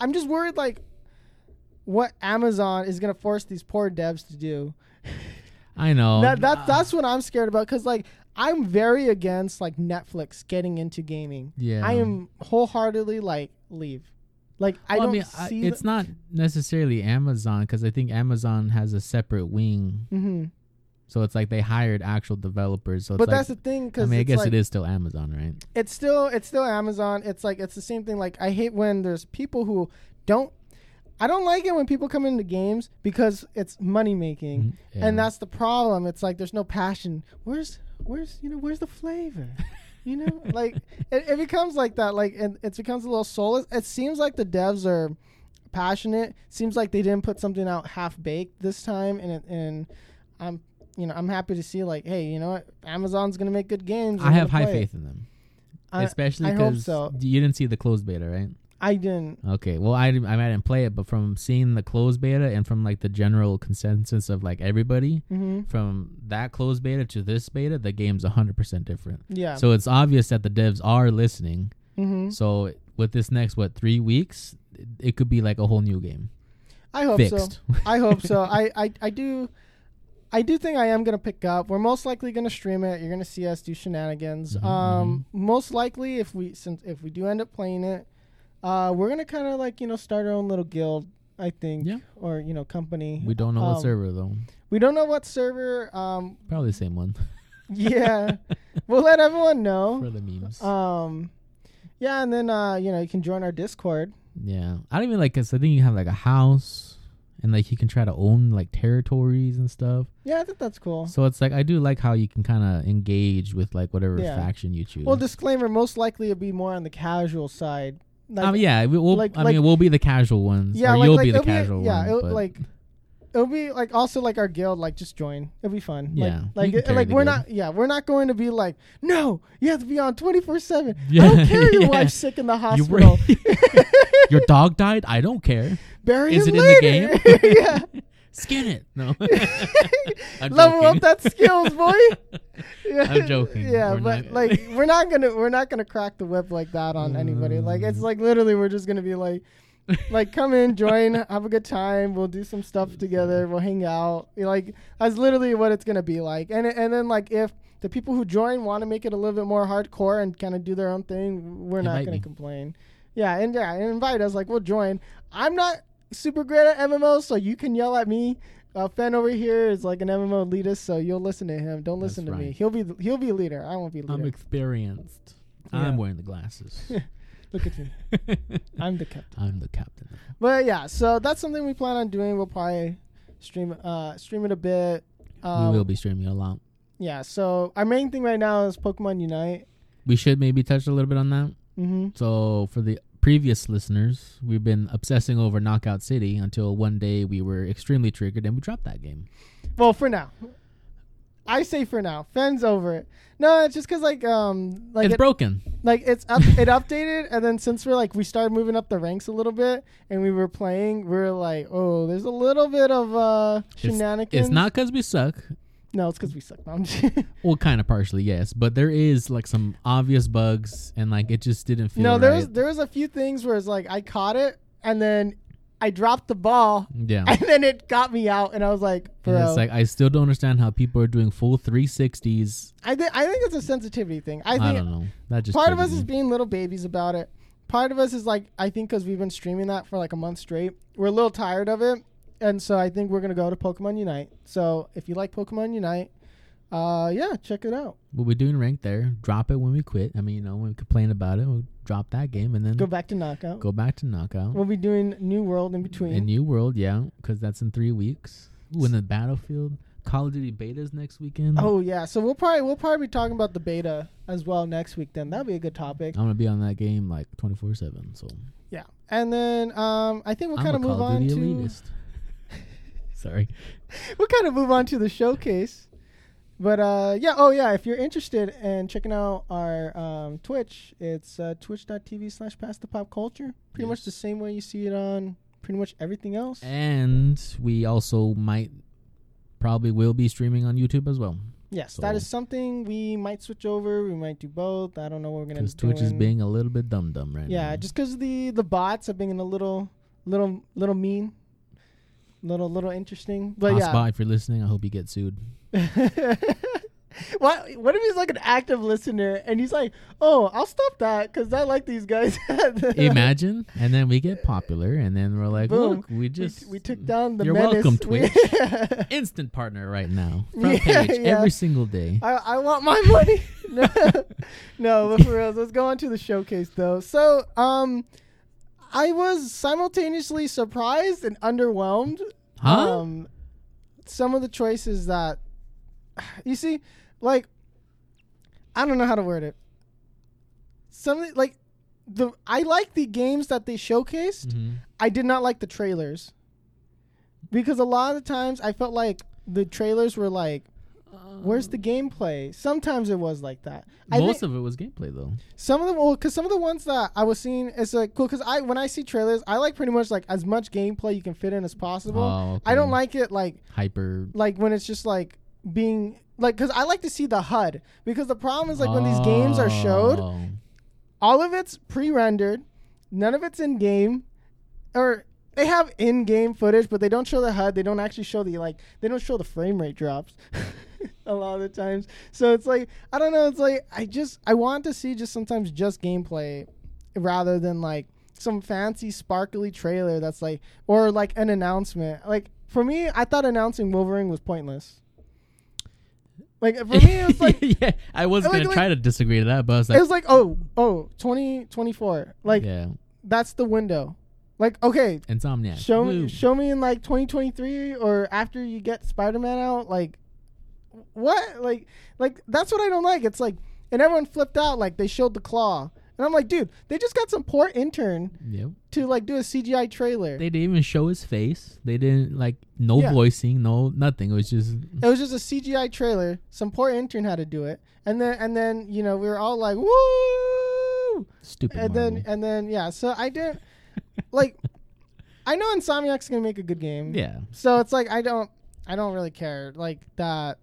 I'm just worried like what Amazon is gonna force these poor devs to do. I know. That, that that's what I'm scared about because like I'm very against like Netflix getting into gaming. yeah. I am wholeheartedly like leave. Like I Well, don't mean, I- see. it's not necessarily Amazon because I think Amazon has a separate wing, Mm-hmm. so it's like they hired actual developers. So it's But like, that's the thing Cause I mean, I guess like, it is still Amazon, right? it's still it's still Amazon. It's like it's the same thing. Like I hate when there's people who don't. I don't like it when people come into games because it's money making, Mhm, yeah. and that's the problem. It's like there's no passion. Where's where's you know where's the flavor? You know, like it, it becomes like that. Like and it becomes a little soulless. It seems like the devs are passionate. Seems like they didn't put something out half baked this time, and it, and I'm you know I'm happy to see like hey you know what Amazon's gonna make good games. I have high it. faith in them, I- especially because so. you didn't see the closed beta, right? I didn't. Okay, well, I I didn't play it, but from seeing the closed beta and from like the general consensus of like everybody, hmm from that closed beta to this beta, the game's hundred percent different. Yeah. So it's obvious that the devs are listening. hmm So with this next what three weeks, it, it could be like a whole new game I hope so. I hope so. I, I, I do. I do think I am gonna pick up. We're most likely gonna stream it. You're gonna see us do shenanigans. Mhm, Um, most likely, if we since if we do end up playing it, uh, we're gonna kind of like you know start our own little guild. I think, Yeah. or you know company. we don't know what Um, server though. We don't know what server. Um, Probably the same one yeah, we'll let everyone know. for the memes. Um, yeah, and then uh, you know you can join our Discord. yeah, I don't even like. Cause I think you have like a house, and like you can try to own like territories and stuff. Yeah, I think that's cool. So it's like I do like how you can kind of engage with like whatever Yeah. faction you choose. Well, disclaimer: most likely it'll be more on the casual side. Like, um, yeah, we, we'll. like- I like- mean, we'll be the casual ones. Yeah, you'll be the casual yeah, one. it'll, like it'll be like also like our guild. Like just join. It'll be fun. Yeah, like like, carry like we're guild. not. Yeah, we're not going to be like no. You have to be on twenty four seven. I don't care. Your yeah. wife's sick in the You hospital. Your dog died. I don't care. Bury Is it in the game yeah, Skin it. No. Level joking. up that skills, boy. Yeah. I'm joking. Yeah, We're but not- like we're not gonna we're not gonna crack the whip like that on anybody. Like it's Mm. like literally we're just gonna be like like come in, join, have a good time. We'll do some stuff together. We'll hang out. Like that's literally what it's gonna be like. And and then like if the people who join want to make it a little bit more hardcore and kind of do their own thing, we're not gonna me. complain. Yeah, and yeah, and invite us. Like we'll join. I'm not super great at MMOs, so you can yell at me. Uh, Fenn over here is like an MMO elitist, so you'll listen to him. Don't listen That's to me. He'll be he'll be a leader. I won't be leader. I'm experienced. Yeah. I'm wearing the glasses. Look at me. I'm the captain. I'm the captain. But yeah, so that's something we plan on doing. We'll probably stream uh stream it a bit. Um, we will be streaming a lot. Yeah. So our main thing right now is Pokemon Unite. We should maybe touch a little bit on that. Mm-hmm. So for the previous listeners, we've been obsessing over Knockout City until one day we were extremely triggered and we dropped that game. Well, for now. I say for now. Fenn's over it. No, it's just because like um like it's it, broken. like it's up it updated and then since we're like we started moving up the ranks a little bit and we were playing we are like oh there's a little bit of uh shenanigans. It's not because we suck. No, it's because we suck. No, Well, kind of partially, yes, but there is like some obvious bugs, and like it just didn't feel. no, there was there was a few things where it's like I caught it and then I dropped the ball yeah. and then it got me out and I was like, And bro. it's like I still don't understand how people are doing full 360s. I think I think it's a sensitivity thing. I I, don't know. That just part of us is being little babies about it. Part of us is like I think because we've been streaming that for like a month straight, we're a little tired of it, and so I think we're gonna go to Pokemon Unite. So if you like Pokemon Unite, uh, yeah, check it out. We'll be doing rank there. Drop it when we quit. I mean, you know, when we complain about it, we'll drop that game and then Go back to Knockout. Go back to knockout. We'll be doing New World in between. In New World, yeah, because that's in three weeks. Ooh, in the battlefield. Call of Duty betas next weekend. Oh yeah, so we'll probably we'll probably be talking about the beta as well next week. Then that'll be a good topic. I'm gonna be on that game like 24 seven. So Yeah, and then um, I think we'll kind of move on to elitist. Sorry. we'll kind of move on to the showcase. But uh, yeah, oh yeah, if you're interested in checking out our um, Twitch, it's uh, twitch.tv slash past the pop culture. Pretty much the same way you see it on pretty much everything else. And we also might, probably will be streaming on YouTube as well. yes, that so- is something we might switch over. We might do both. I don't know what we're gonna. Because do Twitch is being a little bit dumb dumb right now. Yeah, just because the the bots are being a little, little, little mean, little, little interesting. But yeah, Hotspot, if you're listening, I hope you get sued. what what if he's like an active listener and he's like, oh, I'll stop that because I like these guys. Imagine, and then we get popular, and then we're like, Boom. look, we we, just we took down the You're menace. welcome, Twitch. instant partner right now, front Yeah, page yeah. every single day. I, I want my money. no, no, but for real, let's go on to the showcase though. So, um, I was simultaneously surprised and underwhelmed. Huh? Um, some of the choices that you see, like, I don't know how to word it. Some of the- like the I like the games that they showcased. Mhm. I did not like the trailers because a lot of the times I felt like the trailers were like, "Where's the gameplay?" Sometimes it was like that. I Most think of it was gameplay though. some of them, well, because some of the ones that I was seeing is like cool. Because I when I see trailers, I like pretty much like as much gameplay you can fit in as possible. Oh, I don't okay. like it like hyper. like when it's just like being like because I like to see the HUD because the problem is like when these games are showed, Oh. all of it's pre-rendered, none of it's in game, or they have in-game footage, but they don't show the HUD. They don't actually show the like they don't show the frame rate drops. a lot of the times, so it's like I don't know. It's like I just I want to see just sometimes just gameplay rather than like some fancy sparkly trailer that's like or like an announcement. Like for me, I thought announcing Wolverine was pointless. Like for me, it was like yeah, I was like- gonna like- try to disagree to that, but I was it was like oh oh 2024 like yeah, that's the window. Like, okay, Insomniac. show Woo. me, show me in like 2023 or after you get Spider-Man out. Like, what? Like, like that's what I don't like. It's like, and everyone flipped out. Like they showed the claw, and I'm like, dude, they just got some poor intern Yep. to like do a CGI trailer. They didn't even show his face. They didn't like no Yeah. voicing, no nothing. It was just it was just a CGI trailer. Some poor intern had to do it, and then and then you know we were all like, woo! stupid. and Marvel. then and then yeah. So I didn't like. I know Insomniac's gonna make a good game. yeah, So it's like I don't I don't really care like that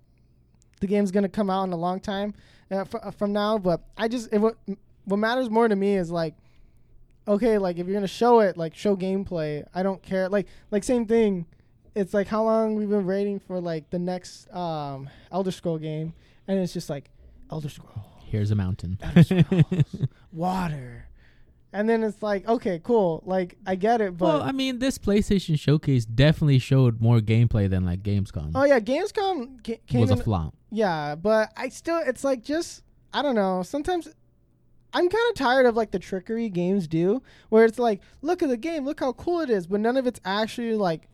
the game's to come out in a long time uh, fr- from now but I just it, what what matters more to me is like okay like if you're to show it like show gameplay I don't care like like same thing it's like how long we've been waiting for like the next um Elder Scroll game and it's just like Elder Scroll here's a mountain. Elder Scrolls. Water and then it's like okay cool like I get it but well, I mean, this PlayStation Showcase definitely showed more gameplay than like Gamescom. oh yeah Gamescom ca- came was a in flop. Yeah, but I still it's like just I don't know. Sometimes I'm kind of tired of like the trickery games do, where it's like, look at the game, look how cool it is, but none of it's actually like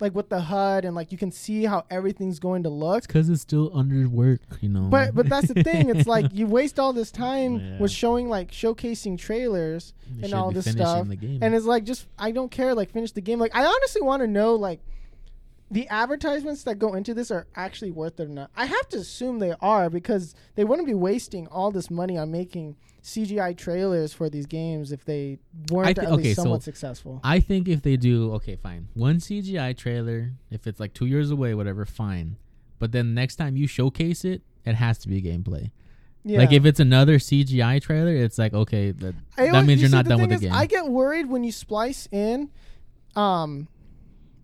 like with the HUD and like you can see how everything's going to look. Because it's still under work, you know. But but that's the thing. It's like you waste all this time Yeah. with showing like showcasing trailers and all this stuff. And it's like just I don't care. Like finish the game. Like I honestly want to know like the advertisements that go into this are actually worth it or not. I have to assume they are because they wouldn't be wasting all this money on making CGI trailers for these games if they weren't I thi- at okay, least so somewhat successful. I think if they do, okay, fine. One CGI trailer, if it's like two years away, whatever, fine. But then next time you showcase it, it has to be gameplay. Yeah. Like if it's another CGI trailer, it's like okay, that, I that means you you're not done with the game. I get worried when you splice in um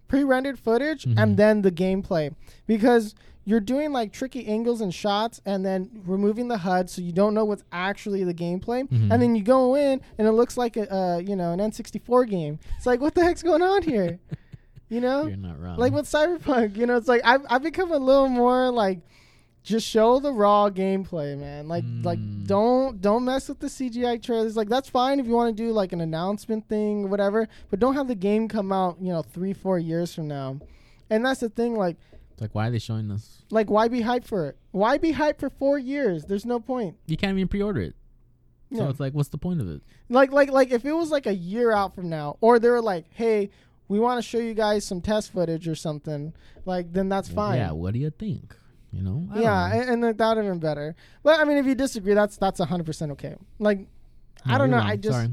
pre-rendered footage Mhm. and then the gameplay because you're doing like tricky angles and shots and then removing the HUD so you don't know what's actually the gameplay Mhm. and then you go in and it looks like a uh, you know an N64 game. It's like what the heck's going on here? You know? you're not wrong. like with cyberpunk you know it's like i've, I've become a little more like just show the raw gameplay man like like Mm. don't don't mess with the cgi trailers like that's fine if you want to do like an announcement thing or whatever but don't have the game come out you know three four years from now and that's the thing like It's like why are they showing this? Like, why be hyped for it? Why be hyped for four years? There's no point. You can't even pre-order it. So Yeah. it's like, what's the point of it? Like, like, like, if it was like a year out from now, or they were like, "Hey, we want to show you guys some test footage or something," like, then that's fine. Yeah. What do you think? You know? I yeah, know. and, and that would have been better. But I mean, if you disagree, that's that's hundred percent okay. Like, I don't know. wrong. I just Sorry.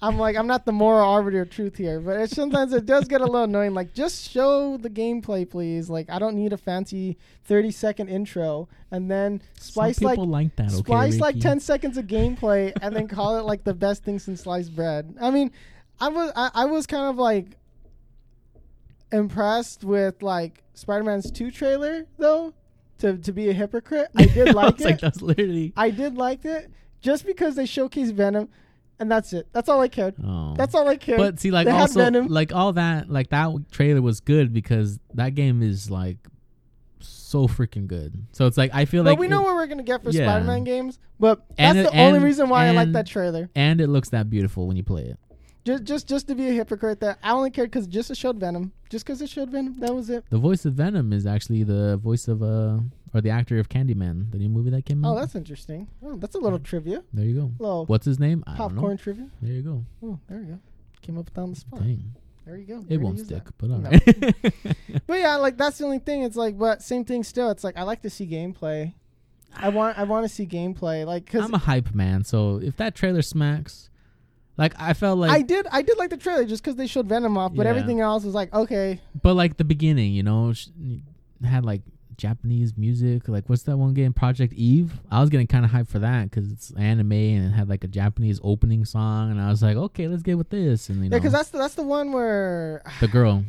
I'm like I'm not the moral arbiter of truth here, but it, sometimes it does get a little annoying. Like, just show the gameplay, please. Like, I don't need a fancy 30 second intro and then splice Some like people like, that. Okay, splice like 10 seconds of gameplay and then call it like the best thing since sliced bread. I mean, I was I, I was kind of like impressed with like Spider-Man's 2 trailer though. To, to be a hypocrite, I did I like was it. like, that's literally. I did like it just because they showcased Venom, and that's it. That's all I cared. Oh. That's all I cared. But see, like They also, like all that, like that trailer was good because that game is like so freaking good. So it's like I feel but like we know it- what we're gonna get for Yeah. Spider-Man games. But that's And the it- only and- reason why I like that trailer. and it looks that beautiful when you play it. Just, just, just to be a hypocrite, that I only cared because just it showed Venom. Just because it showed Venom, that was it. The voice of Venom is actually the voice of uh or the actor of Candyman, the new movie that came out. Oh, that's interesting. Oh, that's a little trivia. there you go. little What's his name? I don't know. popcorn trivia. There you go. Oh, there you go. Came up on the spot. Dang, There you go. it There won't stick, that. but all No. right. But yeah, like that's the only thing. It's like, but same thing still. It's like I like to see gameplay. I want, I want to see gameplay. Like, cause I'm a hype man, so if that trailer smacks, like I felt like I did, I did like the trailer just because they showed Venom off, but Yeah. everything else was like, okay, But like the beginning, you know, sh- had like Japanese music. Like what's that one game, Project Eve? I was getting kind of hyped for that because it's anime and it had like a Japanese opening song, and I was like, okay, let's get with this. And you know, yeah, because that's the, that's the one where, the girl,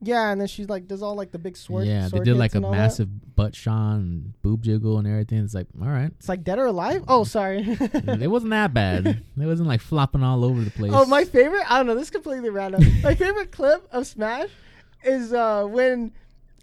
yeah, and then she's like does all like the big sword. yeah, they did like a all that. massive butt shot and boob jiggle and everything. It's like, all right, It's like Dead or Alive. Oh, sorry. it wasn't that bad. It wasn't like flopping all over the place. Oh, my favorite. I don't know. This is completely random. my favorite clip of Smash is uh, when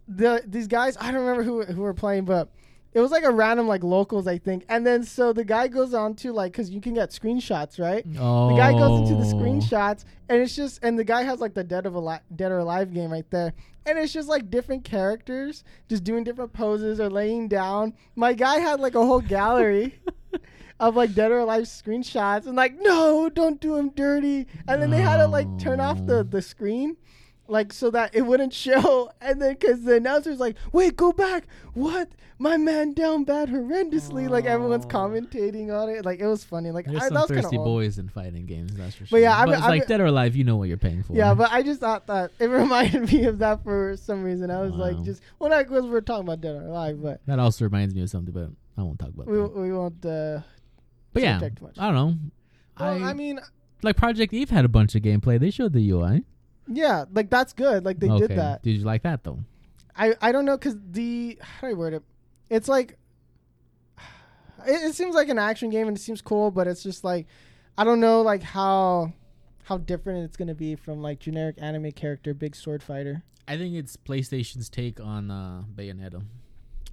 the these guys. I don't remember who who were playing, but it was like a random like locals, I think. And then so the guy goes on to like because you can get screenshots, right? Oh, The guy goes into the oh. screenshots, and it's just and the guy has like the Dead of Alive, Dead or Alive game right there, and it's just like different characters just doing different poses or laying down. My guy had like a whole gallery. Of like dead or alive screenshots and like no, don't do him dirty. And then they had to like turn off the the screen, like so that it wouldn't show. And then because the announcer's like, wait, go back. What? My man down bad horrendously. Like everyone's Oh. commentating on it. Like it was funny. Like There's I, some was thirsty boys in fighting games, that's for sure. But yeah, but it's I've- like dead or alive. You know what you're paying for. Yeah, but I just thought that it reminded me of that for some reason. I was like, just well, not because we're talking about Dead or Alive, but that also reminds me of something, but I won't talk about we that. we won't. Uh, But yeah, much. I don't know. well, I, I, mean, like Project Eve had a bunch of gameplay. They showed the UI. Yeah, like that's good. Like they okay. did that. Did you like that though? I I don't know because the how do I word it? It's like it, it seems like an action game and it seems cool, but it's just like I don't know like how how different it's gonna be from like generic anime character, big sword fighter. I think it's PlayStation's take on uh, Bayonetta.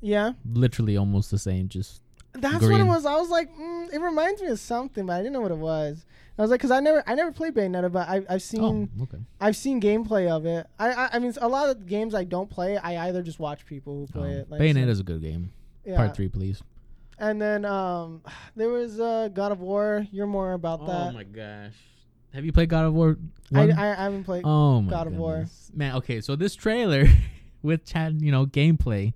Yeah, Literally almost the same. Just That's what it was. I was like, mm, it reminds me of something, but I didn't know what it was. I was like, because I never, I never played Bayonetta, but I, I've seen, oh, okay. I've seen gameplay of it. I, I, I mean, a lot of games I don't play. I either just watch people who play Um, it. Like, Bayonetta's a good game. yeah. Part three, please. And then um, there was uh, God of War. You're more about that. Oh my gosh. Have you played God of War? I. I, I haven't played. oh my God of War. Man, okay, so this trailer with Chad, you know, gameplay,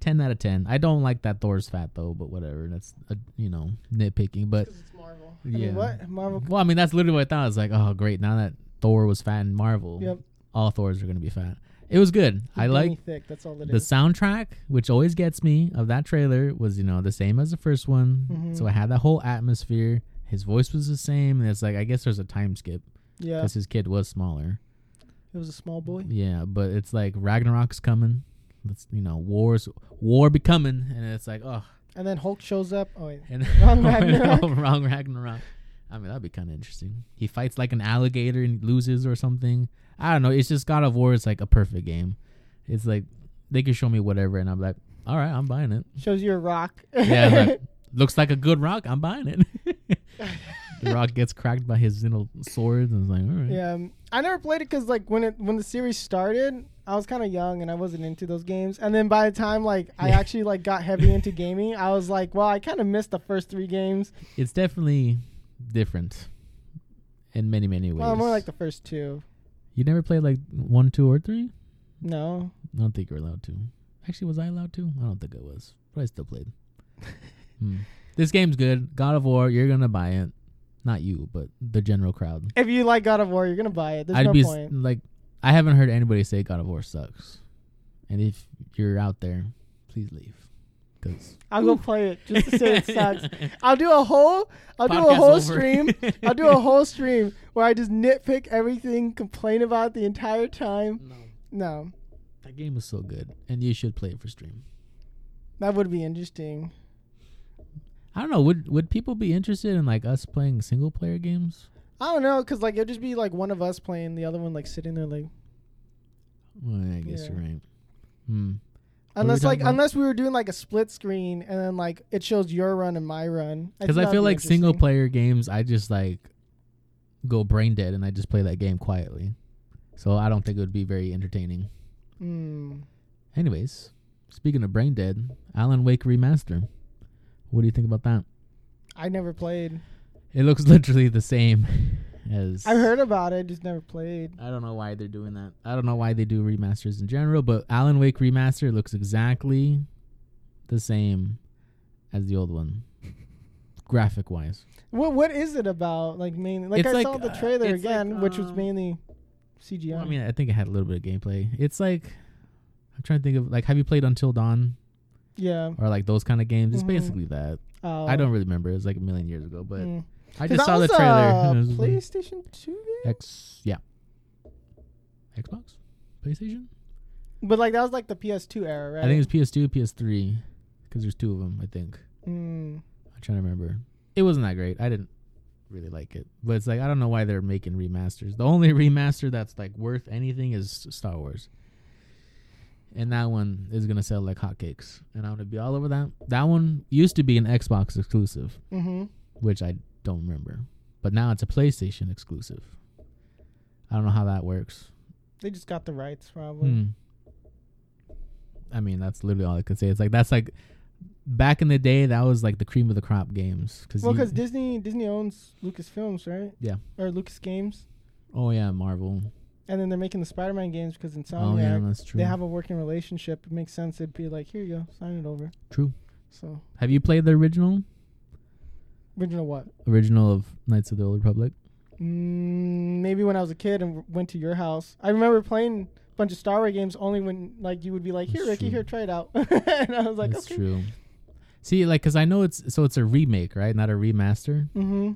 ten out of ten. I don't like that Thor's fat though, but whatever. That's uh, you know nitpicking, but it's Marvel. I yeah. mean, what Marvel? well, I mean that's literally what I thought. I was like, oh great, now that Thor was fat in Marvel, Yep. all Thors are gonna be fat. It was good. I like thick. That's all it the is. soundtrack, which always gets me of that trailer, was you know the same as the first one. Mhm. So it had that whole atmosphere. His voice was the same, and it's like I guess there's a time skip Yeah, because his kid was smaller. it was a small boy. Yeah, but it's like Ragnarok's coming. It's you know wars, war be coming, and it's like oh, And then Hulk shows up. Oh wait, and Wrong oh, Ragnarok. oh, wrong Ragnarok. I mean that'd be kind of interesting. He fights like an alligator and loses or something. I don't know. It's just God of War is like a perfect game. It's like they can show me whatever, and I'm like, all right, I'm buying it. shows you a rock. Yeah, like, looks like a good rock. I'm buying it. The rock gets cracked by his little swords, and it's like, all right. Yeah, um, I never played it because like when it when the series started, I was kind of young and I wasn't into those games. And then by the time like I actually like got heavy into gaming, I was like, well, I kind of missed the first three games. It's definitely different in many many ways. Well, more like the first two. you never played like one, two, or three. No, I don't think you're allowed to. Actually, was I allowed to? I don't think I was, but I still played. Hmm. This game's good. God of War, you're gonna buy it. Not you, but the general crowd. if you like God of War, you're gonna buy it. There's I'd no be point. like, I haven't heard anybody say God of War sucks. And if you're out there, please leave. Cause I'll go play it just to say it sucks. I'll do a whole I'll do a whole over. stream. I'll do a whole stream where I just nitpick everything, complain about it the entire time. no, No, that game is so good, and you should play it for stream. that would be interesting. I don't know. Would would people be interested in like us playing single player games? I don't know, cause like it'd just be like one of us playing, the other one like sitting there like. Well, I guess Yeah. you're right. Hmm. What were we Unless like about? unless we were doing like a split screen and then like it shows your run and my run. Because I feel like single player games, I just like go brain dead and I just play that game quietly. So I don't think it would be very entertaining. Mm. Anyways, speaking of brain dead, Alan Wake remaster. What do you think about that? I never played. It looks literally the same as I heard about it, just never played. I don't know why they're doing that. I don't know why they do remasters in general, but Alan Wake remaster looks exactly the same as the old one, graphic wise. What what is it about? Like mainly, like It's I like, saw the uh, trailer it's like, again, which was um, mainly CGI. Well, I mean, I think it had a little bit of gameplay. It's like I'm trying to think of like, have you played Until Dawn yeah. or like those kind of games? It's Mhm. basically that. Oh. I don't really remember. It was like a million years ago, but Mm. I just saw the trailer. a and it was like- PlayStation Two game, X, yeah, Xbox, PlayStation. but like that was like the PS2 era, right? I think it was PS2, PS3, because there's two of them. I think. Mm. I'm trying to remember. It wasn't that great. I didn't really like it, but it's like I don't know why they're making remasters. The only remaster that's like worth anything is Star Wars, and that one is gonna sell like hotcakes, and I'm gonna be all over that. That one used to be an Xbox exclusive, Mm-hmm. which I don't remember, but now it's a PlayStation exclusive. I don't know how that works. They just got the rights, probably. Hmm. I mean, that's literally all I could say. It's like that's like back in the day, that was like the cream of the crop games. Cause Well, because Disney Disney owns Lucasfilms, right? Yeah. Or Lucas Games, oh yeah, Marvel. And then they're making the Spider-Man games because Oh Insomniac. yeah, that's true. They have a working relationship. It makes sense. It'd be like, here you go, sign it over. True. So Have you played the original? original what? Original of Knights of the Old Republic? Mm, maybe when I was a kid and w- went to your house. I remember playing a bunch of Star Wars games only when like you would be like, here, That's Ricky, true. here, try it out. and I was like, That's okay. true. See, like, cause I know it's so it's a remake, right? Not a remaster. Mm-hmm.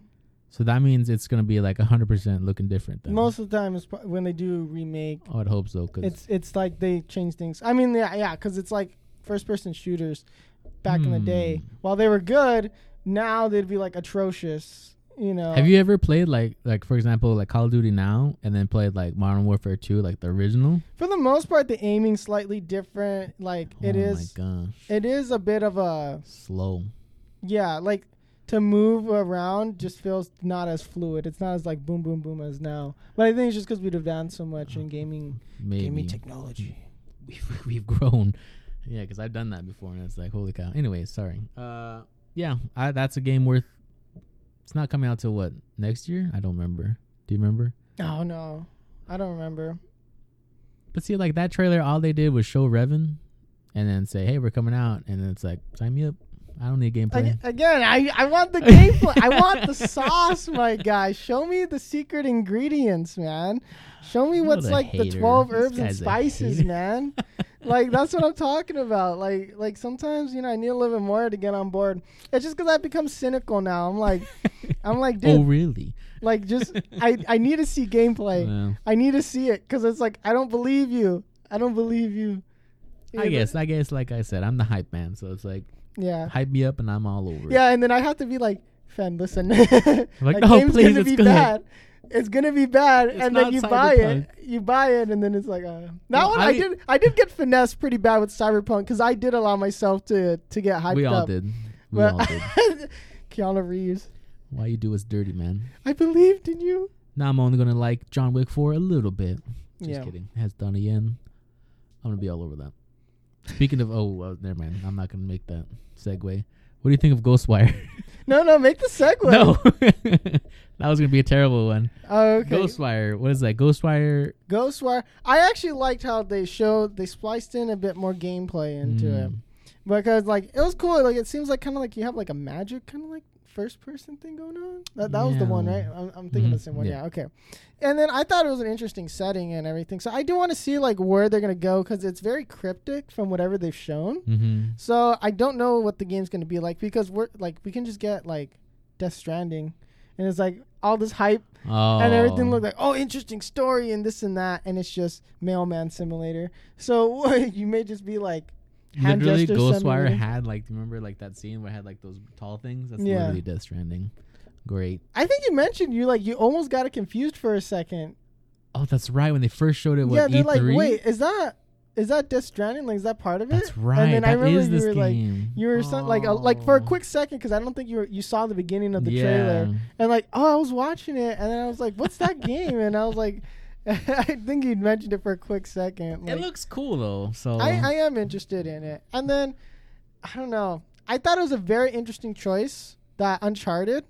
So that means it's gonna be like hundred percent looking different. Then. Most of the time, it's pro- when they do remake, Oh, I would hope so, cause it's it's like they change things. I mean, yeah, yeah, because it's like first-person shooters back in the day. Hmm. While they were good, now they'd be like atrocious. You know. have you ever played like like for example like Call of Duty now and then played like Modern Warfare Two, like the original? For the most part, the aiming slightly different. Like it oh is, my gosh, it is a bit of a slow. yeah. Like to move around just feels not as fluid. It's not as like boom, boom, boom as now. But I think it's just because we've advanced so much in gaming, Maybe gaming technology. we've, we've grown. Yeah, because I've done that before, and it's like, holy cow. Anyways, sorry. Uh, yeah, I, that's a game worth. It's not coming out till what next year? I don't remember. Do you remember? Oh no, I don't remember. But see, like that trailer, all they did was show Revan, and then say, "Hey, we're coming out," and then it's like, "Sign me up." I don't need gameplay. Ag- Again, I, I want the gameplay. I want the sauce, my guy. Show me the secret ingredients, man. Show me what's a like the twelve herbs and spices, man. like that's what I'm talking about. Like like sometimes you know I need a little bit more to get on board. It's just because I've become cynical now. I'm like I'm like oh, dude, oh, really? like just I I need to see gameplay. Well, I need to see it because it's like I don't believe you. I don't believe you. I guess, I guess, like I said, I'm the hype man, so it's like Yeah. hype me up, and I'm all over. it. Yeah, and then I have to be like, Fenn, listen. Like, no, game's please, gonna be good. bad. It's gonna be bad, It's and then you buy it. You buy it, and then it's like, uh, that one I, I- did. I did get finessed pretty bad with Cyberpunk because I did allow myself to to get hyped we all up. did. We But all did. Keanu Reeves, Why you do us dirty, man? I believed in you. Now I'm only gonna like John Wick for a little bit. Just yeah, kidding. Has Donnie Yen. I'm gonna be all over that. Speaking of, oh, uh, never mind. I'm not gonna make that segue. What do you think of Ghostwire? No, no, make the segue. no, that was gonna be a terrible one. Oh, okay. Ghostwire. What is that? Ghostwire. Ghostwire. I actually liked how they showed they spliced in a bit more gameplay into it Mm. because like it was cool. Like it seems like kind of like you have like a magic kind of like first person thing going on. That that was the one, right? I'm, I'm thinking Mhm. the same one. Yeah. Yeah. Okay. And then I thought it was an interesting setting and everything. So I do want to see like where they're gonna go because it's very cryptic from whatever they've shown. Mm-hmm. So I don't know what the game's gonna be like because we're like we can just get like Death Stranding, and it's like all this hype Oh. and everything looked like oh interesting story and this and that and it's just mailman simulator so you may just be like hand Literally, Ghostwire had like, remember like that scene where it had like those tall things? That's Yeah. literally Death Stranding. Great. i think you mentioned you like you almost got it confused for a second Oh, that's right. When they first showed it, what, yeah they're like E3? wait is that is that Death Stranding like is that part of it That's right. and then I remember is you were like game. you were some, like a, like for a Oh. quick second because I don't think you were you saw the beginning of the yeah. trailer and like oh I was watching it and then I was like what's that game and I was like I think you'd mentioned it for a quick second It looks cool though. So I, I am interested in it. And then I don't know. I thought it was a very interesting choice that Uncharted.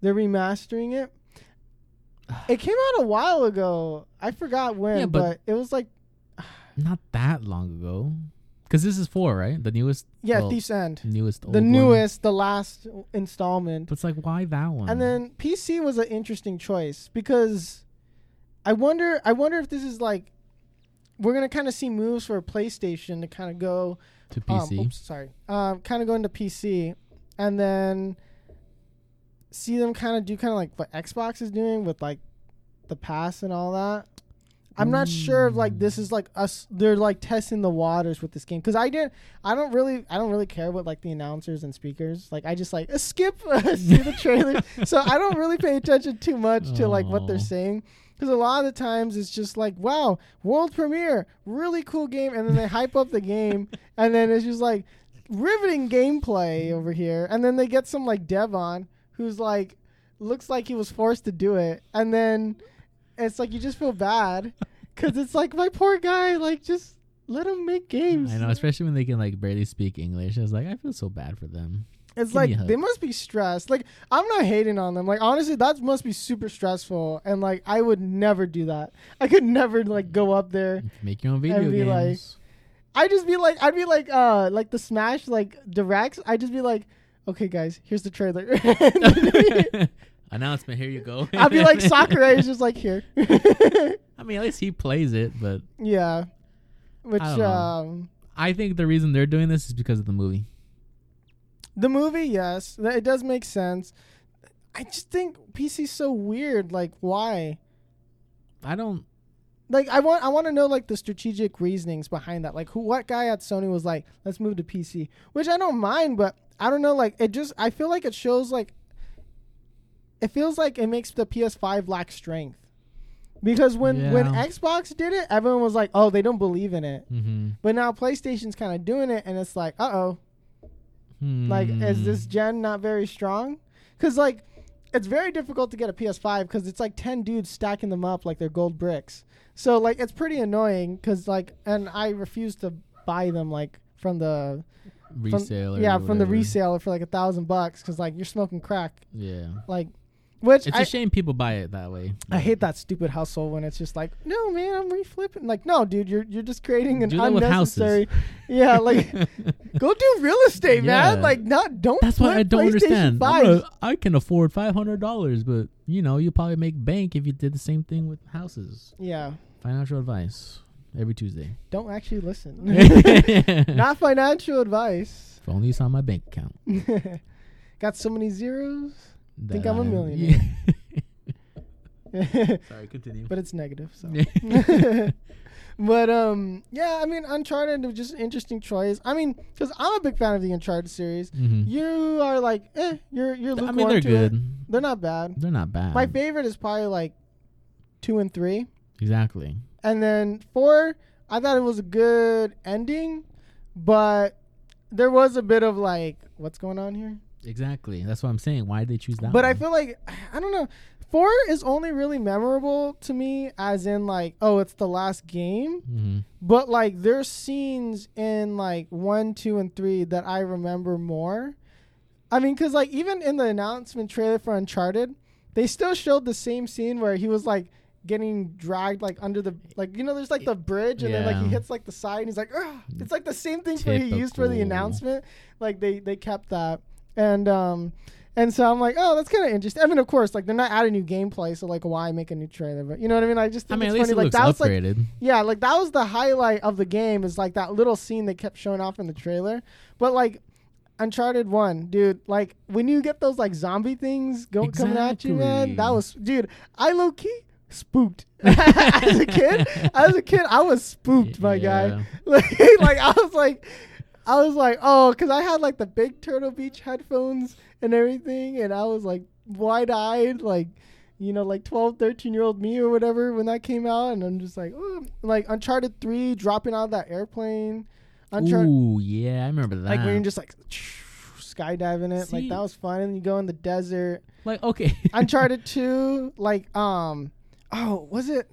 They're remastering it. It came out a while ago. I forgot when, Yeah, but, but- it was like not that long ago. Because this is four, right? The newest. yeah, well, Thief's End. Newest. old The one. newest, the last installment. But it's like, why that one? And then PC was an interesting choice because I wonder I wonder if this is like we're gonna kind of see moves for PlayStation to kind of go to Um, PC. oops, sorry. Um, kind of go into PC, and then see them kind of do kind of like what Xbox is doing with like the pass and all that. I'm not sure if like this is like us. They're like testing the waters with this game because I didn't. I don't really. I don't really care what like the announcers and speakers. Like I just like skip see the trailer. so I don't really pay attention too much to like what they're saying because a lot of the times it's just like wow world premiere really cool game and then they hype up the game and then it's just like riveting gameplay over here and then they get some like dev on who's like looks like he was forced to do it and then it's like you just feel bad because it's like my poor guy like just let him make games I know, especially when they can like barely speak English. I was like, I feel so bad for them. It's Give like they must be stressed. Like I'm not hating on them. Like honestly, that must be super stressful. And like I would never do that. I could never like go up there. Make your own video be like- games. I'd just be like, I'd be like, uh, like the Smash like directs. I'd just be like, okay, guys, here's the trailer. Announcement. Here you go. I'd be like, Sakurai is just like here. I mean, at least he plays it, but yeah, which I don't know. um, I think the reason they're doing this is because of the movie. The movie, yes, it does make sense. I just think PC's so weird. Like, why? I don't. like I want I want to know like the strategic reasonings behind that. Like who what guy at Sony was like, let's move to PC, which I don't mind, but I don't know like it just I feel like it shows like it feels like it makes the PS5 lack strength. Because when when Xbox did it, everyone was like, "Oh, they don't believe in it." Mm-hmm. But now PlayStation's kind of doing it and it's like, "Uh-oh, like is Hmm. this gen not very strong?" Cuz like it's very difficult to get a PS5 cuz it's like 10 dudes stacking them up like they're gold bricks. So like it's pretty annoying cuz like and I refuse to buy them like from the from, yeah from the reseller for like a thousand bucks because like you're smoking crack Yeah, like which it's I, a shame people buy it that way. I hate that stupid hustle when it's just like, no man, I'm reflipping. Like, no, dude, you're you're just creating an Do unnecessary. Yeah, like go do real estate, man. Like, not don't. That's what flip I don't understand. I'm 5s. a- I can afford five hundred dollars, but you know, you probably make bank if you did the same thing with houses. Yeah, Financial advice every Tuesday. don't actually listen. not financial advice. If only you saw my bank account. Got so many zeros, Think I'm a millionaire. Sorry, continue. but it's negative. So. but um, yeah, I mean, Uncharted was just an interesting choice. I mean, because I'm a big fan of the Uncharted series. Mhm. You are like, eh, you're you're. Looking. I mean, they're to it. good. They're not bad. They're not bad. My favorite is probably like two and three, exactly. and then four. I thought it was a good ending, but there was a bit of like, what's going on here? Exactly. That's what I'm saying. Why did they choose that? But I feel like I don't know. Four is only really memorable to me, as in like, oh, it's the last game. Mhm. But like, there's scenes in like one, two, and three that I remember more. I mean, because like even in the announcement trailer for Uncharted, they still showed the same scene where he was like getting dragged like under the like you know there's like the bridge and then like he hits like the side and he's like Ugh! it's like the same thing for he used for the announcement like they they kept that and um and so I'm like oh that's kind of interesting I mean of course like they're not adding new gameplay so like why make a new trailer but you know what I mean I just I think mean, at it's least funny it like looks that was like upgraded. yeah, like that was the highlight of the game is like that little scene they kept showing off in the trailer. But like Uncharted One, dude, like when you get those like zombie things go coming at you, man, that was dude. I low key spooked as a kid. As a kid, I was spooked, my guy. Yeah. Like, like I was like, I was like, oh, because I had like the big Turtle Beach headphones and everything, and I was like wide eyed, like you know, like 12, 13 year old me or whatever when that came out, and I'm just like, oh, like Uncharted Three dropping out of that airplane, Uncharted, Ooh, yeah, I remember that. like when you're just like skydiving it, like that was fun, and you go in the desert. like okay. Uncharted Two, like um, oh, was it?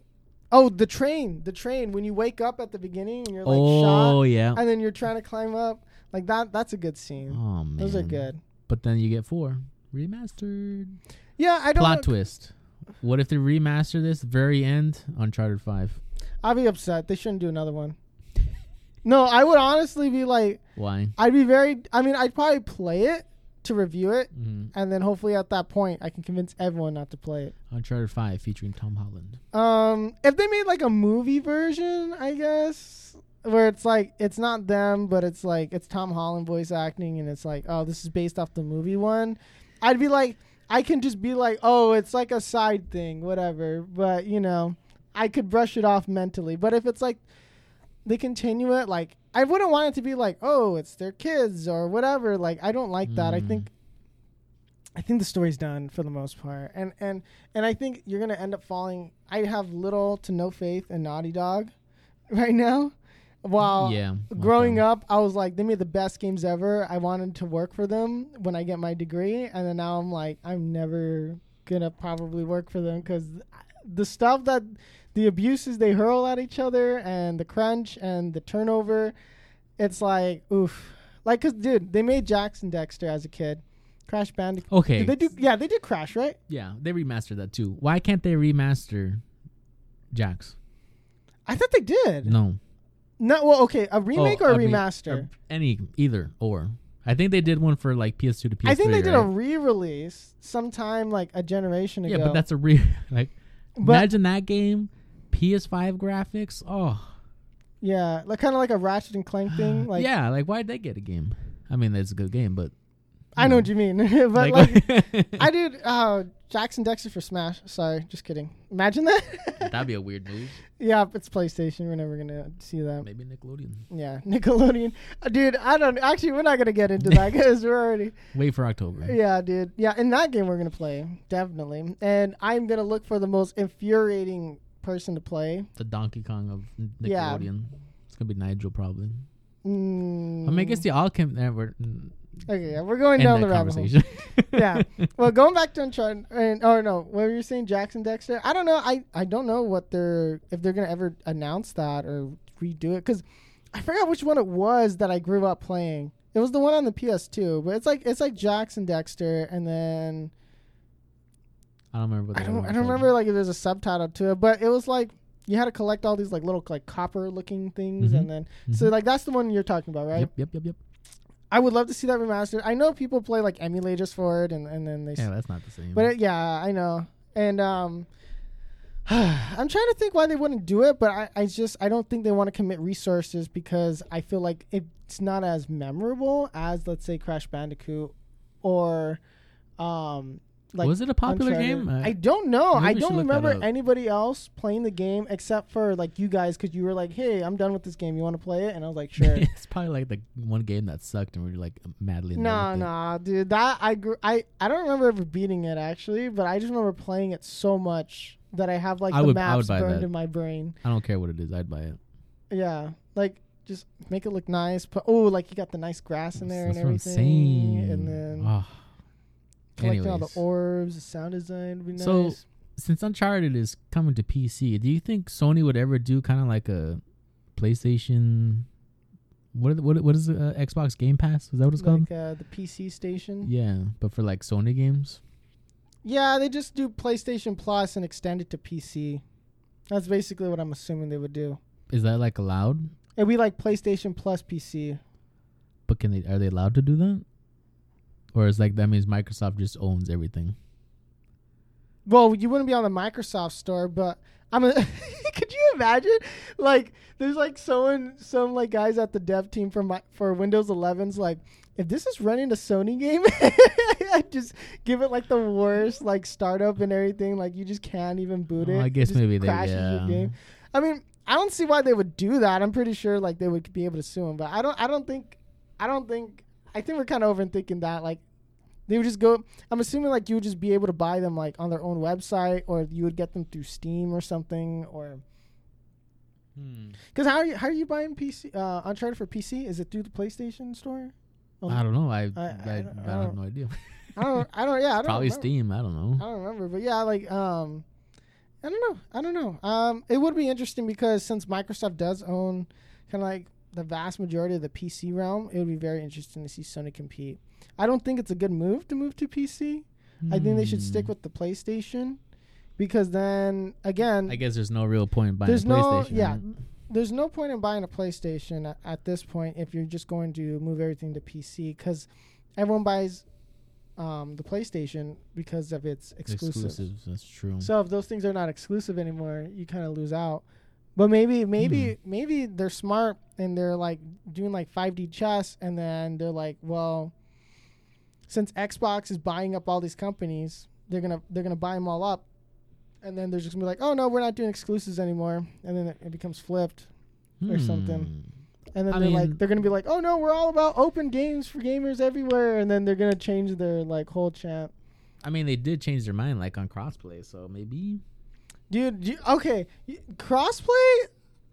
Oh, the train, the train. When you wake up at the beginning and you're like shot, oh yeah. and then you're trying to climb up, like that. That's a good scene. Oh man. Those are good. But then you get four remastered. Yeah, I don't. Plot know- twist. What if they remaster this very end Uncharted Five? I'll be upset. They shouldn't do another one. No, I would honestly be like, Why? I'd be very. I mean, I'd probably play it to review it, hmm and then hopefully at that point, I can convince everyone not to play it. Uncharted Five featuring Tom Holland. Um, if they made like a movie version, I guess, where it's like it's not them, but it's like it's Tom Holland voice acting, and it's like, oh, this is based off the movie one. I'd be like, I can just be like, oh, it's like a side thing, whatever. But you know, I could brush it off mentally. But if it's like they continue it, like I wouldn't want it to be like, oh, it's their kids or whatever. Like I don't like that. I Mm. think I think the story's done for the most part, and and and I think you're gonna end up falling. I have little to no faith in Naughty Dog right now. While yeah. growing okay. up, I was like, they made the best games ever. I wanted to work for them when I get my degree, and then now I'm like, I'm never gonna probably work for them because the stuff that the abuses they hurl at each other and the crunch and the turnover, it's like oof. Like, cause dude, they made Jak and Daxter as a kid. Crash Bandicoot. Okay. Did they do? Yeah, they did Crash, right? Yeah, they remastered that too. Why can't they remaster Jax? I thought they did. No. No, well, okay, a remake Oh, or a re- remaster? any either or. I think they did one for like PS2 to PS3. I think they did a re-release sometime like a generation ago. Yeah, but that's a re like But- imagine that game, PS5 graphics. Oh, yeah, like kind of like a Ratchet and Clank thing. Like, yeah, like why'd they get a game? I mean, it's a good game, but I know what you mean, but like, I I did uh, Jak and Daxter for Smash. Sorry, just kidding. Imagine that. that'd be a weird move. yeah, it's PlayStation. We're never gonna see that. Maybe Nickelodeon. Yeah, Nickelodeon, uh, dude. I don't actually. We're not gonna get into that because we're already. Wait for October. Yeah, dude. Yeah, in that game we're gonna play definitely, and I'm gonna look for the most infuriating person to play. The Donkey Kong of Yeah. Nickelodeon. It's gonna be Nigel probably. Mm. I mean, I guess they all can. Uh, we're, Okay, yeah, we're going down the rabbit hole. Yeah. Well, going back to Uncharted, and oh no, what were you saying, Jak and Daxter? I don't know. I I don't know what they're if they're gonna ever announce that or redo it because I forgot which one it was that I grew up playing. It was the one on the PS2, but it's like it's like Jak and Daxter, and then I don't remember. What I don't I don't remember like if there's a subtitle to it, but it was like you had to collect all these like little like copper looking things, Mhm. and then so Mhm. like that's the one you're talking about, right? Yep, yep, yep, yep. I would love to see that remastered. I know people play like emulators for it, and and then they Yeah, that's not the same. But it, yeah, I know. And um I'm trying to think why they wouldn't do it, but I, I just I don't think they want to commit resources because I feel like it's not as memorable as let's say Crash Bandicoot or um like was it a popular Uncharted. game? Uh, I don't know. I don't remember anybody else playing the game except for like you guys because you were like, "Hey, I'm done with this game. You want to play it?" And I was like, "Sure." it's probably like the one game that sucked and we are like madly. No, it. no, dude. That I grew. I I don't remember ever beating it actually, but I just remember playing it so much that I have like I the would- maps burned that. in my brain. I don't care what it is. I'd buy it. Yeah, like just make it look nice. Put oh, like you got the nice grass in there That's and everything, and then Oh. Collecting all the anyways. orbs, the sound design would be nice. So- since Uncharted is coming to PC, do you think Sony would ever do kind of like a PlayStation? What what what is it, uh, Xbox Game Pass? Is that what it's called? like uh, the PC station. Yeah, but for like Sony games. Yeah, they just do PlayStation Plus and extend it to PC. That's basically what I'm assuming they would do. Is that like allowed? It'd be like PlayStation Plus PC. But can they are they allowed to do that? Or is like that means Microsoft just owns everything? Well, you wouldn't be on the Microsoft store, but I'm. A could you imagine? Like, there's like someone, some like guys at the dev team for my for Windows 11's like, if this is running a Sony game, I just give it like the worst like startup and everything. Like, you just can't even boot oh, it. Oh, I guess just maybe they yeah. your game. I mean, I don't see why they would do that. I'm pretty sure like they would be able to sue them, but I don't. I don't think. I don't think. I think we're kind of overthinking that. Like, they would just go. I'm assuming like you would just be able to buy them like on their own website, or you would get them through Steam or something, or Hmm. because how are you how are you buying PC uh, Uncharted for PC? Is it through the PlayStation Store? Um, I don't know. I I, I- I, I don't- I have don't- no idea. I don't. I don't. Yeah, I don't. Probably remember. Steam. I don't know. I don't remember, but yeah, like um, I don't know. I don't know. Um, it would be interesting because since Microsoft does own kind of like the vast majority of the PC realm, it would be very interesting to see Sony compete. I don't think it's a good move to move to PC. I think they should stick Hmm. with the PlayStation because then again, I guess there's no real point in buying there's a no PlayStation. yeah, right? there's no point in buying a PlayStation at, at this point if you're just going to move everything to PC because everyone buys um, the PlayStation because of its exclusives. Exclusives. That's true. So if those things are not exclusive anymore, you kind of lose out. But maybe, maybe, Hmm. maybe they're smart and they're like doing like 5D chess, and then they're like, well, since Xbox is buying up all these companies, they're gonna they're gonna buy them all up, and then they're just gonna be like, oh no, we're not doing exclusives anymore, and then it, it becomes flipped, or something. Hmm. and then I they're like they're gonna be like, oh no, we're all about open games for gamers everywhere, and then they're gonna change their like whole chant. I mean, they did change their mind, like on crossplay. So maybe. Dude, you, okay, crossplay.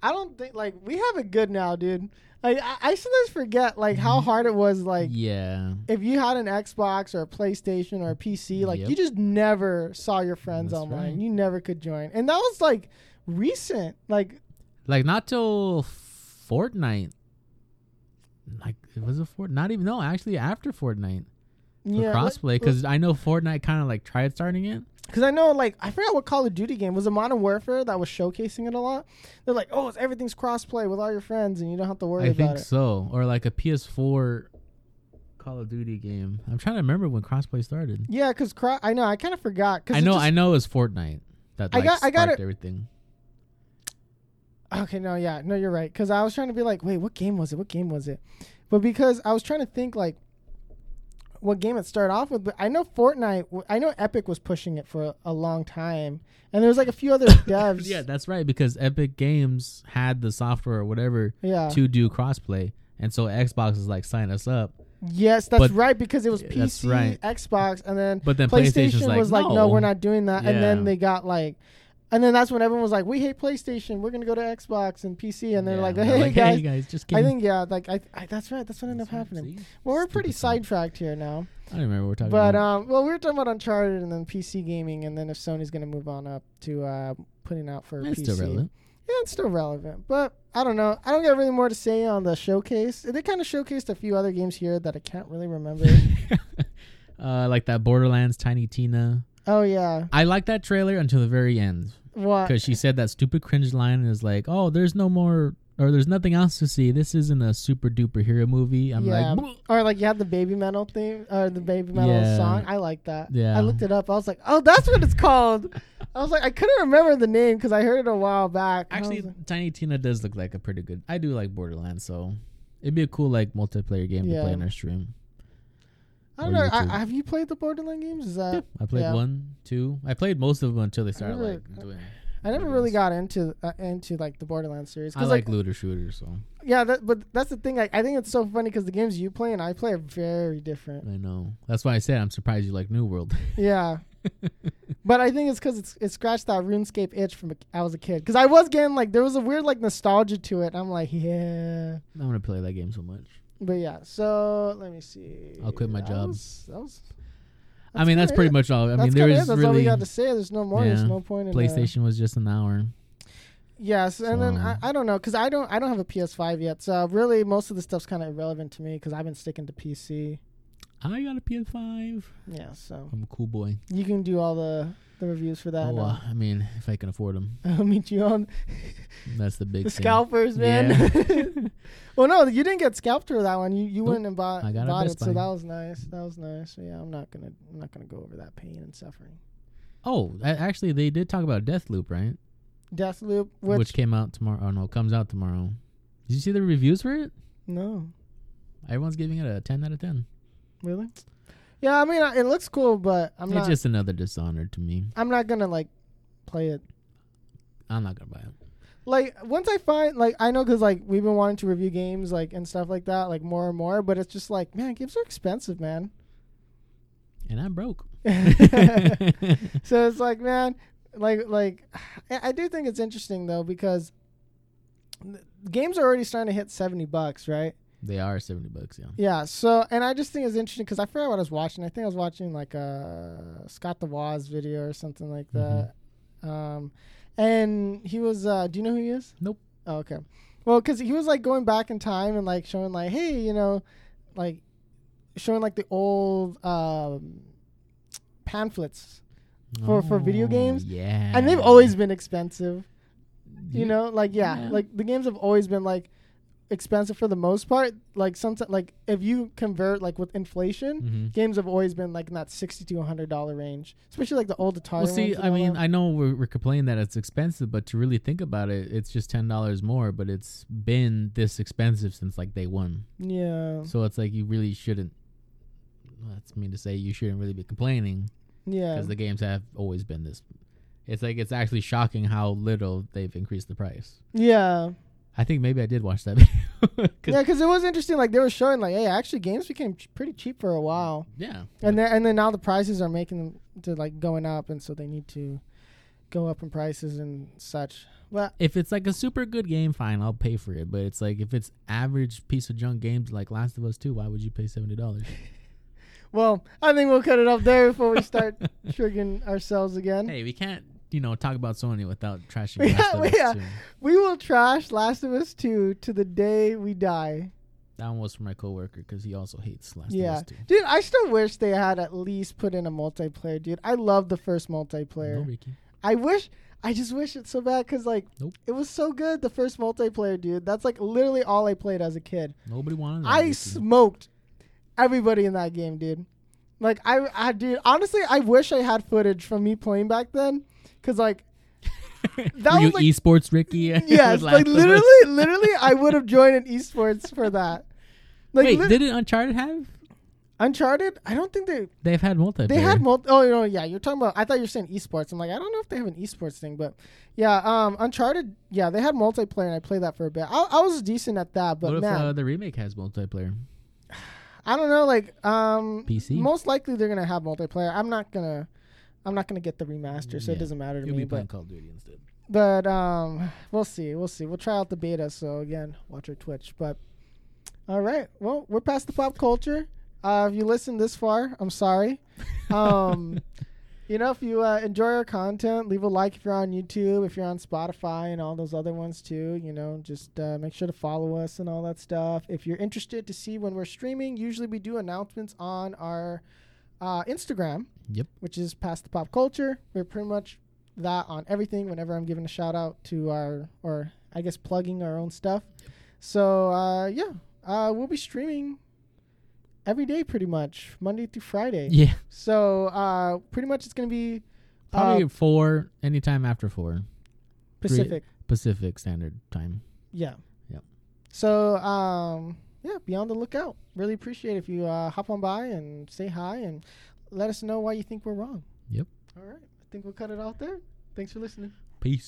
I don't think like we have it good now, dude. Like I, I sometimes forget like how mm-hmm. hard it was. Like yeah. if you had an Xbox or a PlayStation or a PC, like Yep. you just never saw your friends That's online. right. You never could join, and that was like recent. Like Like not till Fortnite. Like it was a Fort. Not even no. Actually, after Fortnite for yeah, crossplay, because I know Fortnite kind of like tried starting it. Because I know, like, I forgot what Call of Duty game was. a Modern Warfare that was showcasing it a lot. They're like, oh, it's, everything's crossplay with all your friends, and you don't have to worry I think it. so, or like a PS4 Call of Duty game. I'm trying to remember when crossplay started. Yeah, because cro- I know I kind of forgot. Cause I know, just- I know, it was Fortnite that I got- I got sparked it- everything. Okay, no, yeah, no, you're right. Because I was trying to be like, wait, what game was it? What game was it? But because I was trying to think like, what game it started off with. But I know Fortnite. I know Epic was pushing it for a, a long time, and there was like a few other devs. Yeah, that's right because Epic Games had the software or whatever yeah. to do crossplay, and so Xbox is like sign us up. Yes, that's But- right. Because it was Yeah, PC, right. Xbox, and then But then PlayStation PlayStation's like, was like, no. no. we're not doing that. And then they got like, and then that's when everyone was like, we hate PlayStation. We're gonna go to Xbox and PC. And they're Yeah, like, hey like, guys. guys, just I think yeah, like I, I that's right. That's what ended up happening. Well, we're pretty sidetracked here now. I don't remember what we're talking But about. um, well, we were talking about Uncharted and then PC gaming, and then if Sony's gonna move on up to uh putting out for it's PC. still relevant. Yeah, it's still relevant, but I don't know. I don't got really more to say on the showcase. They kind of showcased a few other games here that I can't really remember. uh, like that Borderlands Tiny Tina. oh yeah, I like that trailer until the very end what? because she said that stupid cringe line and is like, "Oh, there's no more or there's nothing else to see. This isn't a super duper hero movie." I'm yeah, like, "Bleh." or like you had the baby metal theme or the baby metal Yeah. song. I like that. Yeah. I looked it up. I was like, oh, that's what it's called. I was like, I couldn't remember the name because I heard it a while back. actually, like- Tiny Tina does look like a pretty good. I do like Borderlands, so it'd be a cool like multiplayer game to play on our stream. I don't know. I, have you played the Borderland games? Is that Yeah, I played yeah. one, two. I played most of them until they started never- like doing. I never Borderlands. really got into uh, into like the Borderlands series I like like, looter shooters, so yeah, that, but that's the thing. Like, I think it's so funny because the games you play and I play are very different. I know. That's why I said I'm surprised you like New World. Yeah, But I think it's because it's it scratched that RuneScape itch from a, I was a kid. Because I was getting like there was a weird like nostalgia to it. I'm like, yeah. I'm gonna play that game so much. But yeah, so let me see. I'll quit my That job. was- that was- I mean, that's pretty it. much all. I That's mean, there kinda it. is That's all we got to say. There's no more. There's no point in uh, PlayStation was just an hour. Yes, and then I, I don't know because I don't I don't have a PS5 yet, so really most of the stuff's kind of irrelevant to me because I've been sticking to PC. I got a PS5. Yeah, so I'm a cool boy. you can do all the the reviews for that. oh, uh, I mean, if I can afford them, I'll meet you on that's the big the thing. scalpers, man. Yeah. well, no, you didn't get scalped for that one. You you Nope. went and bought, I got it bought it, so that was nice. That was nice. So yeah, I'm not gonna I'm not gonna go over that pain and suffering. oh, a- actually, they did talk about Deathloop, right? Deathloop, Which, which, came out tomorrow. Oh no, comes out tomorrow. Did you see the reviews for it? no, Everyone's giving it a 10 out of 10. Really. Yeah, I mean it looks cool, but I'm it's not. just another Dishonored to me. I'm not gonna like play it. I'm not gonna buy it. like once I find like I know because like we've been wanting to review games like and stuff like that like more and more, but it's just like man, games are expensive, man. And I'm broke. so it's like man, like like I I do think it's interesting though because games are already starting to hit seventy bucks, right? They are 70 bucks, yeah. Yeah. So and I just think it's interesting because I forgot what I was watching. I think I was watching like a Scott the Woz video or something like that. Um, and he was. Uh, do you know who he is? Nope. Oh, okay. Well, because he was like going back in time and like showing like, hey, you know, like showing like the old um, pamphlets, For- for video Oh, games? Yeah. and they've always been expensive. You You- know, like yeah, Yeah. like the games have always been like expensive for the most part. Like sometimes, like if you convert like with inflation, Mhm. games have always been like in that sixty to hundred dollar range, especially like the old Atari. Well, see, I mean, that. I know we're, we're complaining that it's expensive, but to really think about it, it's just ten dollars more. But it's been this expensive since like day one, yeah, so it's like you really shouldn't. well, That's mean to say. You shouldn't really be complaining yeah, because the games have always been this. It's like it's actually shocking how little they've increased the price. yeah. I think maybe I did watch that video. 'Cause- Yeah, because it was interesting. Like they were showing, like, hey, actually, games became ch- pretty cheap for a while, yeah. and then and then now the prices are making them to like going up, and so they need to go up in prices and such. But if it's like a super good game, fine, I'll pay for it. But it's like if it's average piece of junk games like Last of Us Two, why would you pay seventy dollars? well, I think we'll cut it off there before we start triggering ourselves again. hey, we can't, you know, talk about Sony without trashing Yeah, Last of Us yeah. 2. We will trash Last of Us two to the day we die. That one was for my coworker because he also hates Last Yeah. of Us Two. Dude, I still wish they had at least put in a multiplayer, dude. I love the first multiplayer. No, Ricky. I wish, I just wish it so bad because, like, Nope. it was so good, the first multiplayer, dude. That's, like, literally all I played as a kid. Nobody wanted that. I Ricky. smoked everybody in that game, dude. Like, I, I, dude, honestly, I wish I had footage from me playing back then because, like, that Were you was, like- esports Ricky? yes, like, Last of Us? literally, literally, I would have joined an esports for that. Like, Wait, lit- didn't Uncharted have? Uncharted? I don't think they They've had multiplayer. They had multi. Oh no, yeah. You're talking about. I thought you were saying esports. I'm like, I don't know if they have an esports thing, but yeah. Um, Uncharted. Yeah, they had multiplayer, and I played that for a bit. I, I was decent at that, but what if man, uh, the remake has multiplayer? I don't know. Like, um, PC? Most likely they're gonna have multiplayer. I'm not gonna. I'm not gonna get the remaster, so it doesn't matter to You'll me. be playing But Call of Duty instead. but um, we'll see. We'll see. We'll try out the beta. So again, watch our Twitch. But all right. Well, we're past the pop culture. Uh, if you listened this far, I'm sorry. Um, you know, if you uh, enjoy our content, leave a like if you're on YouTube, if you're on Spotify, and all those other ones too. You know, just uh, make sure to follow us and all that stuff. If you're interested to see when we're streaming, usually we do announcements on our uh, Instagram, Yep. which is past the pop culture. We're pretty much that on everything. Whenever I'm giving a shout out to our, or I guess plugging our own stuff. So uh, yeah, uh, we'll be streaming every day, pretty much Monday through Friday. Yeah. So uh, pretty much it's gonna be Probably uh, four. Anytime after four Pacific. Pacific Standard Time. Yeah. Yep. So um, yeah, be on the lookout. Really appreciate if you uh, hop on by and say hi and let us know why you think we're wrong. Yep. All right. I think we'll cut it off there. Thanks for listening. Peace.